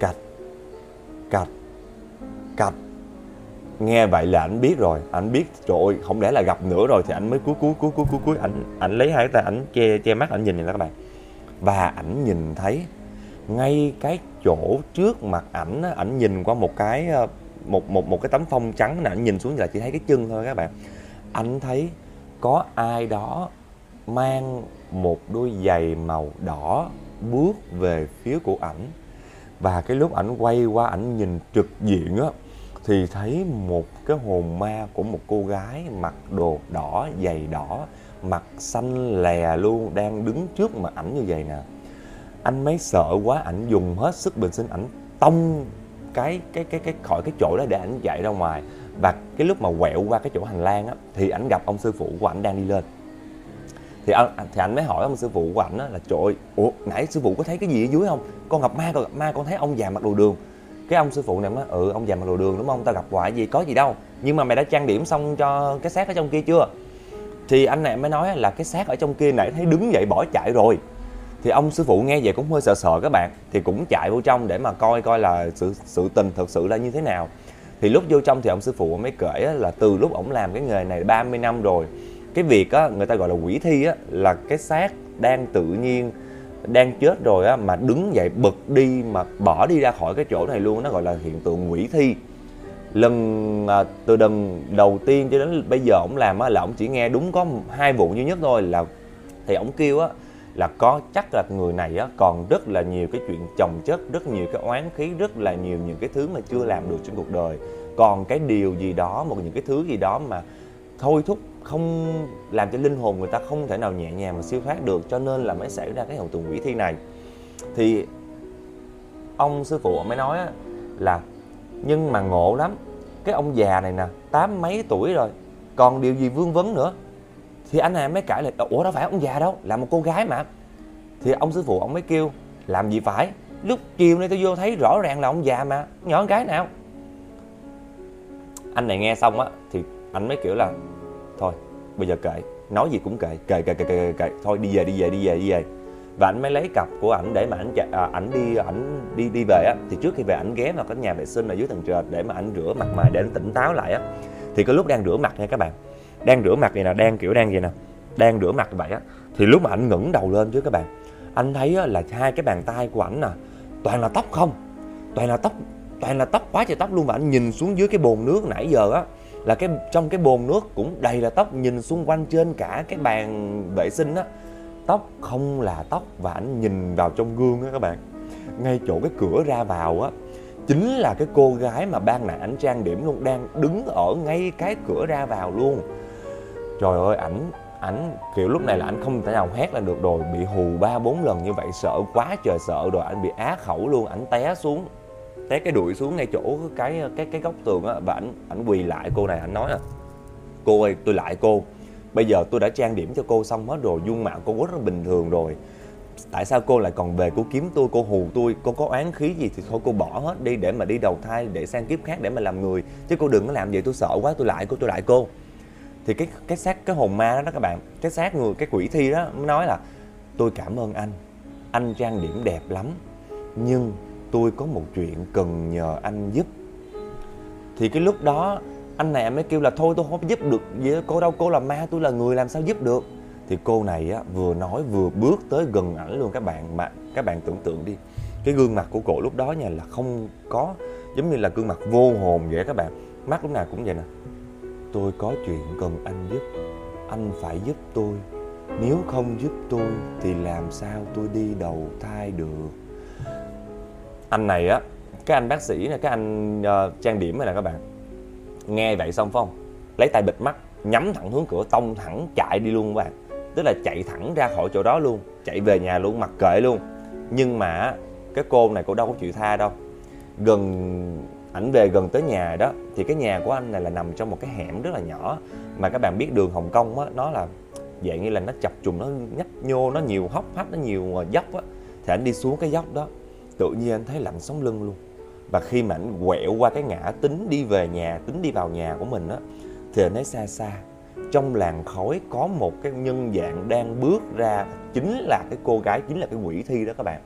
cạch cạch cạch nghe vậy là anh biết rồi. Anh biết, trời ơi, không lẽ là gặp nữa rồi thì anh mới cúi cúi cúi cúi cúi cúi. Anh anh lấy hai tay, ảnh che che mắt, ảnh nhìn này các bạn. Và ảnh nhìn thấy ngay cái chỗ trước mặt ảnh ảnh nhìn qua một cái ờ, một một một cái tấm phông trắng nè, ảnh nhìn xuống là chỉ thấy cái chân thôi các bạn. Anh thấy có ai đó mang một đôi giày màu đỏ bước về phía của ảnh. Và cái lúc ảnh quay qua ảnh nhìn trực diện á thì thấy một cái hồn ma của một cô gái mặc đồ đỏ, giày đỏ, mặt xanh lè luôn, đang đứng trước mặt ảnh như vậy nè. Anh mấy sợ quá, ảnh dùng hết sức bình sinh, ảnh tông cái cái cái cái khỏi cái chỗ đó để ảnh chạy ra ngoài. Và cái lúc mà quẹo qua cái chỗ hành lang á, thì ảnh gặp ông sư phụ của ảnh đang đi lên. Thì anh thì anh mới hỏi ông sư phụ của ảnh là, trời ơi, ủa, nãy sư phụ có thấy cái gì ở dưới không? Con gặp ma, con gặp ma, con thấy ông già mặc đồ đường cái ông sư phụ này nói ừ ông già mà đồ đường đúng không? Tao gặp hoài gì, có gì đâu. Nhưng mà mày đã trang điểm xong cho cái xác ở trong kia chưa? Thì anh này mới nói là cái xác ở trong kia nãy thấy đứng dậy bỏ chạy rồi. Thì ông sư phụ nghe vậy cũng hơi sợ sợ các bạn. Thì cũng chạy vô trong để mà coi coi là sự sự tình thật sự là như thế nào. Thì lúc vô trong thì ông sư phụ mới kể là từ lúc ổng làm cái nghề này 30 năm rồi, cái việc á, người ta gọi là quỷ thi á, là cái xác đang tự nhiên đang chết rồi á mà đứng dậy bật đi mà bỏ đi ra khỏi cái chỗ này luôn nó gọi là hiện tượng quỷ thi. Lần à, từ lần đầu tiên cho đến bây giờ ổng làm á là ổng chỉ nghe đúng có hai vụ duy nhất thôi là thì ổng kêu á là có chắc là người này á còn rất là nhiều cái chuyện chồng chất rất nhiều cái oán khí rất là nhiều những cái thứ mà chưa làm được trên cuộc đời. Còn cái điều gì đó một những cái thứ gì đó mà thôi thúc không làm cho linh hồn người ta không thể nào nhẹ nhàng mà siêu thoát được, cho nên là mới xảy ra cái hiện tượng quỷ thi này. Thì ông sư phụ mới nói là, nhưng mà ngộ lắm, cái ông già này nè, tám mấy tuổi rồi, còn điều gì vương vấn nữa? Thì anh này mới cãi lại, ủa, đâu phải ông già đâu, là một cô gái mà. Thì ông sư phụ ông mới kêu, làm gì phải, lúc chiều nay tôi vô thấy rõ ràng là ông già mà, nhỏ con gái nào? Anh này nghe xong á, thì anh mới kiểu là bây giờ kệ nói gì cũng kệ kệ kệ kệ kệ, kệ. thôi đi về đi về đi về đi về. Và ảnh mới lấy cặp của ảnh để mà ảnh à, ảnh đi ảnh đi đi về á. Thì trước khi về ảnh ghé vào cái nhà vệ sinh ở dưới tầng trệt để mà ảnh rửa mặt mày để ảnh tỉnh táo lại á. Thì cái lúc đang rửa mặt nha các bạn. Đang rửa mặt vậy nè đang kiểu đang vậy nè đang rửa mặt vậy á. Thì lúc mà ảnh ngẩng đầu lên chứ các bạn anh thấy á, là hai cái bàn tay của ảnh nè toàn là tóc không? Toàn là tóc toàn là tóc quá trời tóc luôn. Và anh nhìn xuống dưới cái bồn nước nãy giờ á là cái trong cái bồn nước cũng đầy là tóc nhìn xung quanh trên cả cái bàn vệ sinh á. Tóc không là tóc và anh nhìn vào trong gương á các bạn. Ngay chỗ cái cửa ra vào á chính là cái cô gái mà ban nãy ảnh trang điểm luôn đang đứng ở ngay cái cửa ra vào luôn. Trời ơi ảnh ảnh kiểu lúc này là ảnh không thể nào hét lên được rồi bị hù ba bốn lần như vậy sợ quá trời sợ rồi ảnh bị á khẩu luôn ảnh té xuống té cái đuổi xuống ngay chỗ cái cái cái góc tường á và ảnh ảnh quỳ lại cô này ảnh nói là cô ơi tôi lại cô. Bây giờ tôi đã trang điểm cho cô xong hết rồi dung mạo cô rất là bình thường rồi. Tại sao cô lại còn về cô kiếm tôi cô hù tôi? Cô có oán khí gì thì thôi cô bỏ hết đi để mà đi đầu thai để sang kiếp khác để mà làm người. Chứ cô đừng có làm gì tôi sợ quá tôi lại cô tôi lại cô. Thì cái cái xác cái hồn ma đó, đó các bạn cái xác người cái quỷ thi đó mới nói là tôi cảm ơn anh. Anh trang điểm đẹp lắm nhưng tôi có một chuyện cần nhờ anh giúp. Thì cái lúc đó, anh này mới kêu là, thôi, tôi không giúp được với cô đâu, cô là ma, tôi là người làm sao giúp được? Thì cô này á, vừa nói vừa bước tới gần ảnh luôn. Các bạn mà, các bạn tưởng tượng đi, cái gương mặt của cổ lúc đó nha, là không có, giống như là gương mặt vô hồn vậy các bạn. Mắt lúc nào cũng vậy nè. Tôi có chuyện cần anh giúp, anh phải giúp tôi. Nếu không giúp tôi thì làm sao tôi đi đầu thai được? Anh này á cái anh bác sĩ này cái anh uh, trang điểm này nè các bạn. Nghe vậy xong phải không? Lấy tay bịt mắt nhắm thẳng hướng cửa tông thẳng chạy đi luôn các bạn. Tức là chạy thẳng ra khỏi chỗ đó luôn chạy về nhà luôn mặc kệ luôn. Nhưng mà cái cô này cô đâu có chịu tha đâu. Gần ảnh về gần tới nhà đó thì cái nhà của anh này là nằm trong một cái hẻm rất là nhỏ. Mà các bạn biết đường Hồng Kông á nó là dạng như là nó chập trùng nó nhấp nhô nó nhiều hốc hách nó nhiều ờ, dốc á. Thì anh đi xuống cái dốc đó tự nhiên anh thấy lạnh sống lưng luôn. Và khi mà anh quẹo qua cái ngã tính đi về nhà, tính đi vào nhà của mình á, thì anh thấy xa xa, trong làng khói có một cái nhân dạng đang bước ra, chính là cái cô gái, chính là cái quỷ thi đó các bạn.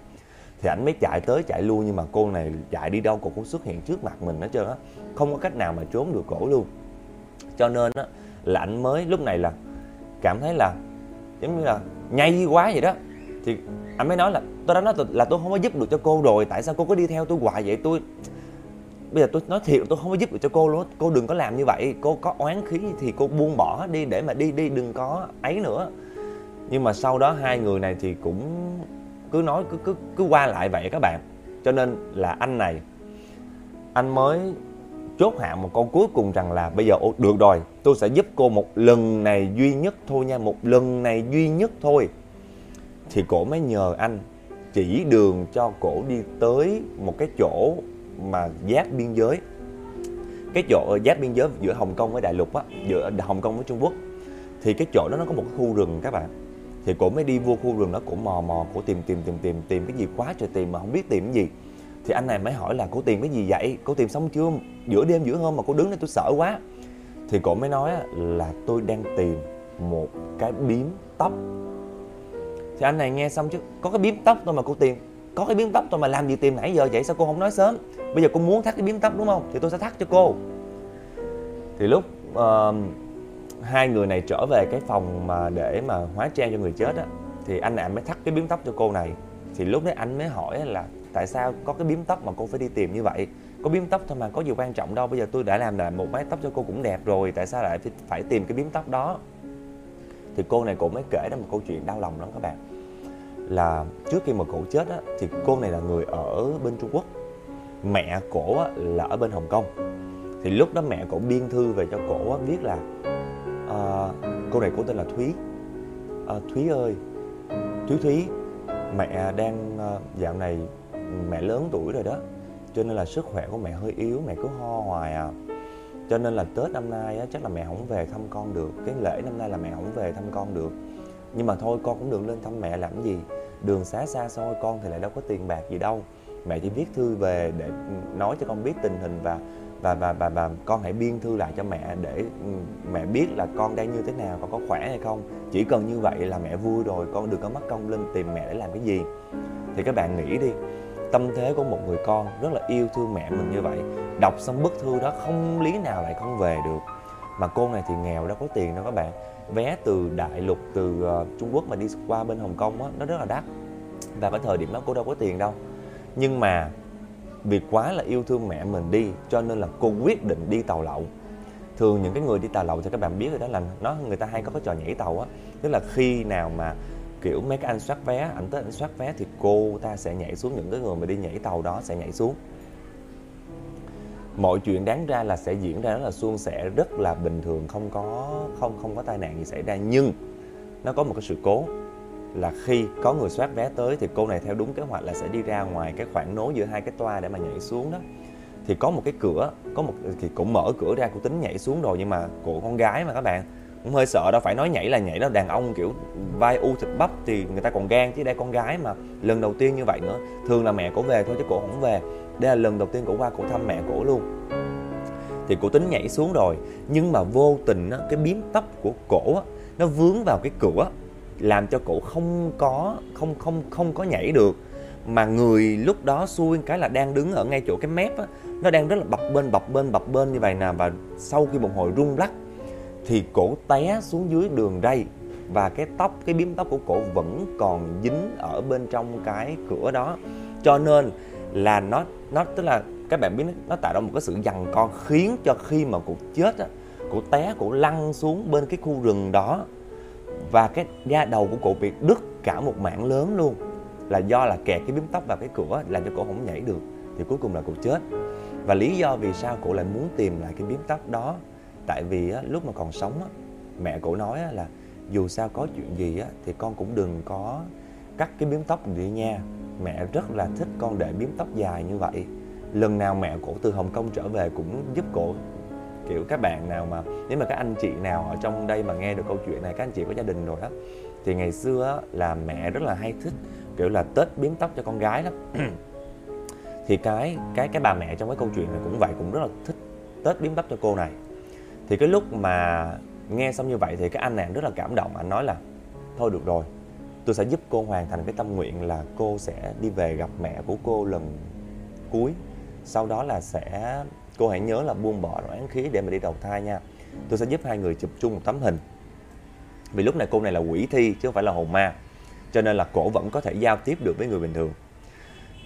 Thì ảnh mới chạy tới chạy lui, nhưng mà cô này chạy đi đâu cô cũng xuất hiện trước mặt mình hết trơn á. Không có cách nào mà trốn được cổ luôn. Cho nên á, là ảnh mới lúc này là cảm thấy là, giống như là nhây quá vậy đó. Thì anh mới nói là tôi đã nói là tôi không có giúp được cho cô rồi, tại sao cô cứ đi theo tôi hoài vậy? Tôi bây giờ tôi nói thiệt tôi không có giúp được cho cô luôn cô đừng có làm như vậy, cô có oán khí thì cô buông bỏ đi để mà đi đi đừng có ấy nữa. Nhưng mà sau đó hai người này thì cũng cứ nói, cứ cứ cứ qua lại vậy các bạn. Cho nên là anh này, anh mới chốt hạ một câu cuối cùng rằng là bây giờ được rồi tôi sẽ giúp cô một lần này duy nhất thôi nha, một lần này duy nhất thôi. Thì cổ mới nhờ anh chỉ đường cho cổ đi tới một cái chỗ mà giáp biên giới. Cái chỗ giáp biên giới giữa Hồng Kông với Đại Lục á, giữa Hồng Kông với Trung Quốc, thì cái chỗ đó nó có một cái khu rừng các bạn. Thì cổ mới đi vô khu rừng đó, cổ mò mò, cổ tìm tìm tìm tìm tìm cái gì quá trời tìm mà không biết tìm cái gì. Thì anh này mới hỏi là cổ tìm cái gì vậy? Cổ tìm xong chưa? Giữa đêm, giữa hôm mà cổ đứng đây tôi sợ quá. Thì cổ mới nói là tôi đang tìm một cái biếm tóc thì anh này nghe xong chứ có cái biếm tóc thôi mà cô tìm có cái biếm tóc thôi mà làm gì tìm nãy giờ vậy sao cô không nói sớm? Bây giờ cô muốn thắt cái biếm tóc đúng không? Thì tôi sẽ thắt cho cô. Thì lúc uh, hai người này trở về cái phòng mà để mà hóa trang cho người chết á thì anh này mới thắt cái biếm tóc cho cô này. Thì lúc đấy anh mới hỏi là tại sao có cái biếm tóc mà cô phải đi tìm như vậy? Có biếm tóc thôi mà có gì quan trọng đâu bây giờ tôi đã làm lại một mái tóc cho cô cũng đẹp rồi tại sao lại phải tìm cái biếm tóc đó? Thì cô này cũng mới kể ra một câu chuyện đau lòng lắm các bạn. Là trước khi mà cổ chết á, thì cô này là người ở bên Trung Quốc. Mẹ cổ á, là ở bên Hồng Kông. Thì lúc đó mẹ cổ biên thư về cho cổ á, viết là à, cô này cổ tên là Thúy. À, Thúy ơi Thúy Thúy mẹ đang à, dạo này mẹ lớn tuổi rồi đó. Cho nên là sức khỏe của mẹ hơi yếu mẹ cứ ho hoài à cho nên là tết năm nay á, chắc là mẹ không về thăm con được. Cái lễ năm nay là mẹ không về thăm con được. Nhưng mà thôi con cũng đừng lên thăm mẹ làm gì. Đường xá xa xôi con thì lại đâu có tiền bạc gì đâu. Mẹ chỉ viết thư về để ừ, nói cho con biết tình hình và và và và, và con hãy biên thư lại cho mẹ để ừ, mẹ biết là con đang như thế nào con có khỏe hay không. Chỉ cần như vậy là mẹ vui rồi con đừng có mất công lên tìm mẹ để làm cái gì. Thì các bạn nghĩ đi tâm thế của một người con rất là yêu thương mẹ mình như vậy. Đọc xong bức thư đó không lý nào lại không về được. Mà cô này thì nghèo đâu có tiền đâu các bạn. Vé từ đại lục từ uh, trung quốc mà đi qua bên hồng kông á nó rất là đắt. Và cái thời điểm đó cô đâu có tiền đâu. Nhưng mà vì quá là yêu thương mẹ mình đi cho nên là cô quyết định đi tàu lậu. Thường những cái người đi tàu lậu thì các bạn biết rồi đó là nó người ta hay có cái trò nhảy tàu á. Tức là khi nào mà kiểu mấy cái anh soát vé, ảnh tới anh soát vé thì cô ta sẽ nhảy xuống, những cái người mà đi nhảy tàu đó sẽ nhảy xuống. Mọi chuyện đáng ra là sẽ diễn ra rất là suôn sẻ, rất là bình thường, không có, không không có tai nạn gì xảy ra. Nhưng nó có một cái sự cố là khi có người soát vé tới thì cô này theo đúng kế hoạch là sẽ đi ra ngoài cái khoảng nối giữa hai cái toa để mà nhảy xuống đó. Thì có một cái cửa, có một, thì cũng mở cửa ra, cô tính nhảy xuống rồi nhưng mà của con gái mà các bạn cũng hơi sợ đâu phải nói nhảy là nhảy đó đàn ông kiểu vai u thịt bắp thì người ta còn gan chứ đây con gái mà. Lần đầu tiên như vậy nữa thường là mẹ cổ về thôi chứ cổ không về. Đây là lần đầu tiên cổ qua cổ thăm mẹ cổ luôn. Thì cổ tính nhảy xuống rồi nhưng mà vô tình á, cái biếm tóc của cổ á, nó vướng vào cái cửa làm cho cổ không có không không không có nhảy được. Mà người lúc đó xui cái là đang đứng ở ngay chỗ cái mép á nó đang rất là bập bên bập bên bập bên như vậy nè. Và sau khi một hồi rung lắc thì cổ té xuống dưới đường ray và cái tóc, cái biếm tóc của cổ vẫn còn dính ở bên trong cái cửa đó. Cho nên là nó nó, tức là các bạn biết nó tạo ra một cái sự dằn co khiến cho khi mà cụ chết á cụ té cụ lăn xuống bên cái khu rừng đó. Và cái da đầu của cụ bị đứt cả một mảng lớn luôn. Là do là kẹt cái biếm tóc vào cái cửa, làm cho cổ không nhảy được. Thì cuối cùng là cụ chết. Và lý do vì sao cụ lại muốn tìm lại cái biếm tóc đó tại vì á, lúc mà còn sống á, mẹ cổ nói á, là dù sao có chuyện gì á, thì con cũng đừng có cắt cái biếm tóc đi nha. Mẹ rất là thích con để biếm tóc dài như vậy. Lần nào mẹ cổ từ Hồng Kông trở về cũng giúp cổ. Kiểu các bạn nào mà nếu mà các anh chị nào ở trong đây mà nghe được câu chuyện này các anh chị có gia đình rồi đó thì ngày xưa á, là mẹ rất là hay thích kiểu là tết biếm tóc cho con gái lắm. Thì cái cái cái bà mẹ trong cái câu chuyện này cũng vậy cũng rất là thích tết biếm tóc cho cô này thì cái lúc mà nghe xong như vậy thì cái anh này rất là cảm động. Anh nói là thôi được rồi tôi sẽ giúp cô hoàn thành cái tâm nguyện là cô sẽ đi về gặp mẹ của cô lần cuối. Sau đó là sẽ cô hãy nhớ là buông bỏ oán khí để mà đi đầu thai nha. Tôi sẽ giúp hai người chụp chung một tấm hình. Vì lúc này cô này là quỷ thi chứ không phải là hồn ma cho nên là cổ vẫn có thể giao tiếp được với người bình thường.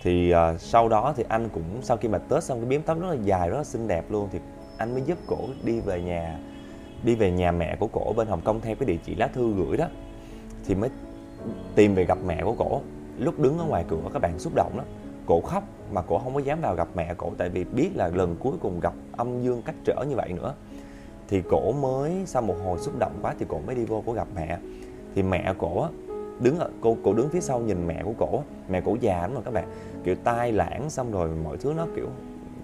Thì uh, sau đó thì anh cũng sau khi mà tết xong cái biếm tóc rất là dài rất là xinh đẹp luôn thì anh mới giúp cổ đi về nhà, đi về nhà mẹ của cổ bên Hồng Kông theo cái địa chỉ lá thư gửi đó. Thì mới tìm về gặp mẹ của cổ. Lúc đứng ở ngoài cửa, các bạn xúc động lắm. Cổ khóc mà cổ không có dám vào gặp mẹ cổ, tại vì biết là lần cuối cùng gặp âm dương cách trở như vậy nữa. Thì cổ mới, sau một hồi xúc động quá thì cổ mới đi vô cổ gặp mẹ. Thì mẹ cổ đứng ở, cô, cổ đứng phía sau nhìn mẹ của cổ mẹ cổ già lắm rồi các bạn. Kiểu tai lãng xong rồi mọi thứ nó kiểu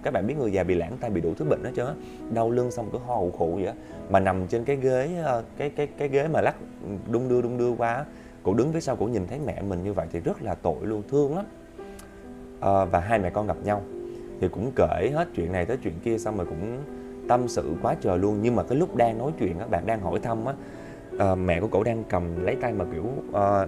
các bạn biết người già bị lãng tay bị đủ thứ bệnh đó chứ. Đau lưng xong cứ ho hụ khụ vậy á. Mà nằm trên cái ghế ờ, cái cái cái ghế mà lắc ừ, đung đưa đung đưa qua cổ đứng phía sau cổ nhìn thấy mẹ mình như vậy thì rất là tội luôn thương lắm. À, và hai mẹ con gặp nhau thì cũng kể hết chuyện này tới chuyện kia xong rồi cũng tâm sự quá trời luôn. Nhưng mà cái lúc đang nói chuyện các bạn đang hỏi thăm á à, mẹ của cổ đang cầm lấy tay mà kiểu à,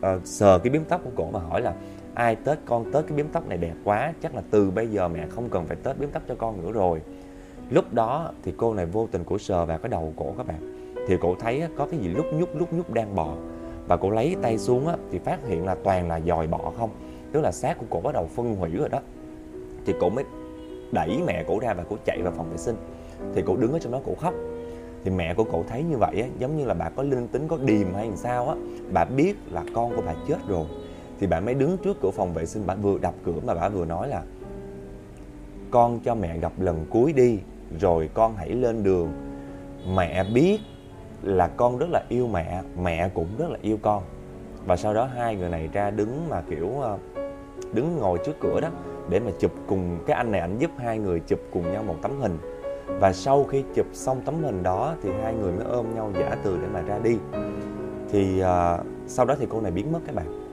à, sờ cái biếm tóc của cổ mà hỏi là ai tết con tết cái biếm tóc này đẹp quá chắc là từ bây giờ mẹ không cần phải tết biếm tóc cho con nữa rồi. Lúc đó thì cô này vô tình cổ sờ vào cái đầu cổ các bạn. Thì cổ thấy có cái gì lúc nhúc lúc nhúc đang bò. Và cổ lấy tay xuống thì phát hiện là toàn là dòi bọ không. Tức là xác của cổ bắt đầu phân hủy rồi đó. Thì cổ mới đẩy mẹ cổ ra và cổ chạy vào phòng vệ sinh. Thì cổ đứng ở trong đó cổ khóc. Thì mẹ của cậu thấy như vậy á, giống như là bà có linh tính có điềm hay làm sao á bà biết là con của bà chết rồi thì bạn mới đứng trước cửa phòng vệ sinh. Bạn vừa đập cửa mà bà vừa nói là con cho mẹ gặp lần cuối đi rồi con hãy lên đường. Mẹ biết là con rất là yêu mẹ mẹ cũng rất là yêu con. Và sau đó hai người này ra đứng mà kiểu ờ, đứng ngồi trước cửa đó để mà chụp cùng cái anh này ảnh giúp hai người chụp cùng nhau một tấm hình. Và sau khi chụp xong tấm hình đó thì hai người mới ôm nhau giả từ để mà ra đi. Thì uh, sau đó thì cô này biến mất các bạn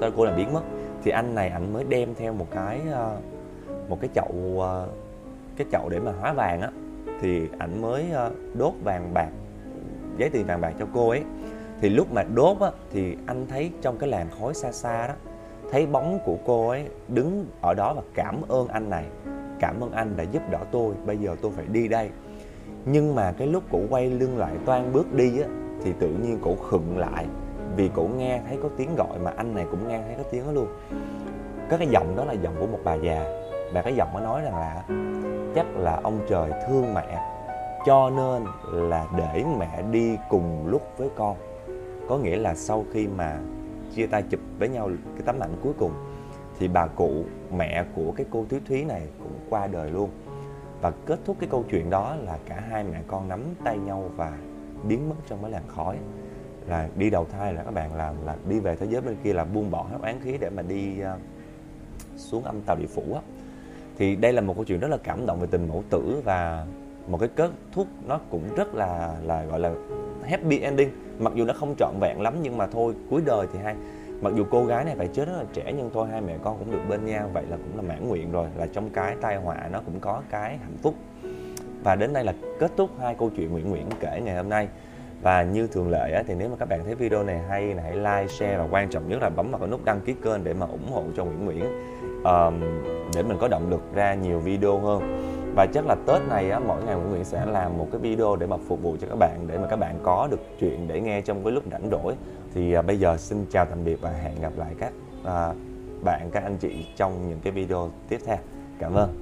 sau đó cô này biến mất? Thì anh này ảnh mới đem theo một cái ờ, một cái chậu ờ, cái chậu để mà hóa vàng á. Thì ảnh mới ờ, đốt vàng bạc, giấy tiền vàng bạc cho cô ấy. Thì lúc mà đốt á, thì anh thấy trong cái làn khói xa xa đó, thấy bóng của cô ấy đứng ở đó và cảm ơn anh này. Cảm ơn anh đã giúp đỡ tôi, bây giờ tôi phải đi đây. Nhưng mà cái lúc cổ quay lưng lại toan bước đi á, thì tự nhiên cổ khựng lại vì cổ nghe thấy có tiếng gọi mà anh này cũng nghe thấy có tiếng đó luôn. Có cái giọng đó là giọng của một bà già. Và cái giọng nó nói rằng là, chắc là ông trời thương mẹ, cho nên là để mẹ đi cùng lúc với con. Có nghĩa là sau khi mà chia tay chụp với nhau cái tấm ảnh cuối cùng, thì bà cụ, mẹ của cái cô Thúy Thúy này cũng qua đời luôn. Và kết thúc cái câu chuyện đó là cả hai mẹ con nắm tay nhau và biến mất trong cái làn khói là đi đầu thai là các bạn làm là đi về thế giới bên kia là buông bỏ hết oán khí để mà đi uh, xuống âm tàu địa phủ á. Thì đây là một câu chuyện rất là cảm động về tình mẫu tử và một cái kết thúc nó cũng rất là là gọi là happy ending. Mặc dù nó không trọn vẹn lắm nhưng mà thôi cuối đời thì hai mặc dù cô gái này phải chết rất là trẻ nhưng thôi hai mẹ con cũng được bên nhau vậy là cũng là mãn nguyện rồi là trong cái tai họa nó cũng có cái hạnh phúc. Và đến đây là kết thúc hai câu chuyện Nguyễn Nguyễn kể ngày hôm nay và như thường lệ á, thì nếu mà các bạn thấy video này hay hãy like, share và quan trọng nhất là bấm vào cái nút đăng ký kênh để mà ủng hộ cho Nguyễn Nguyễn. Um, để mình có động lực ra nhiều video hơn. Và chắc là Tết này á, mỗi ngày Nguyễn Nguyễn sẽ làm một cái video để mà phục vụ cho các bạn để mà các bạn có được chuyện để nghe trong cái lúc rảnh rỗi. Thì uh, bây giờ xin chào tạm biệt và hẹn gặp lại các uh, bạn các anh chị trong những cái video tiếp theo. Cảm ơn.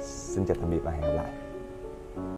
Xin chào tạm biệt và hẹn gặp lại.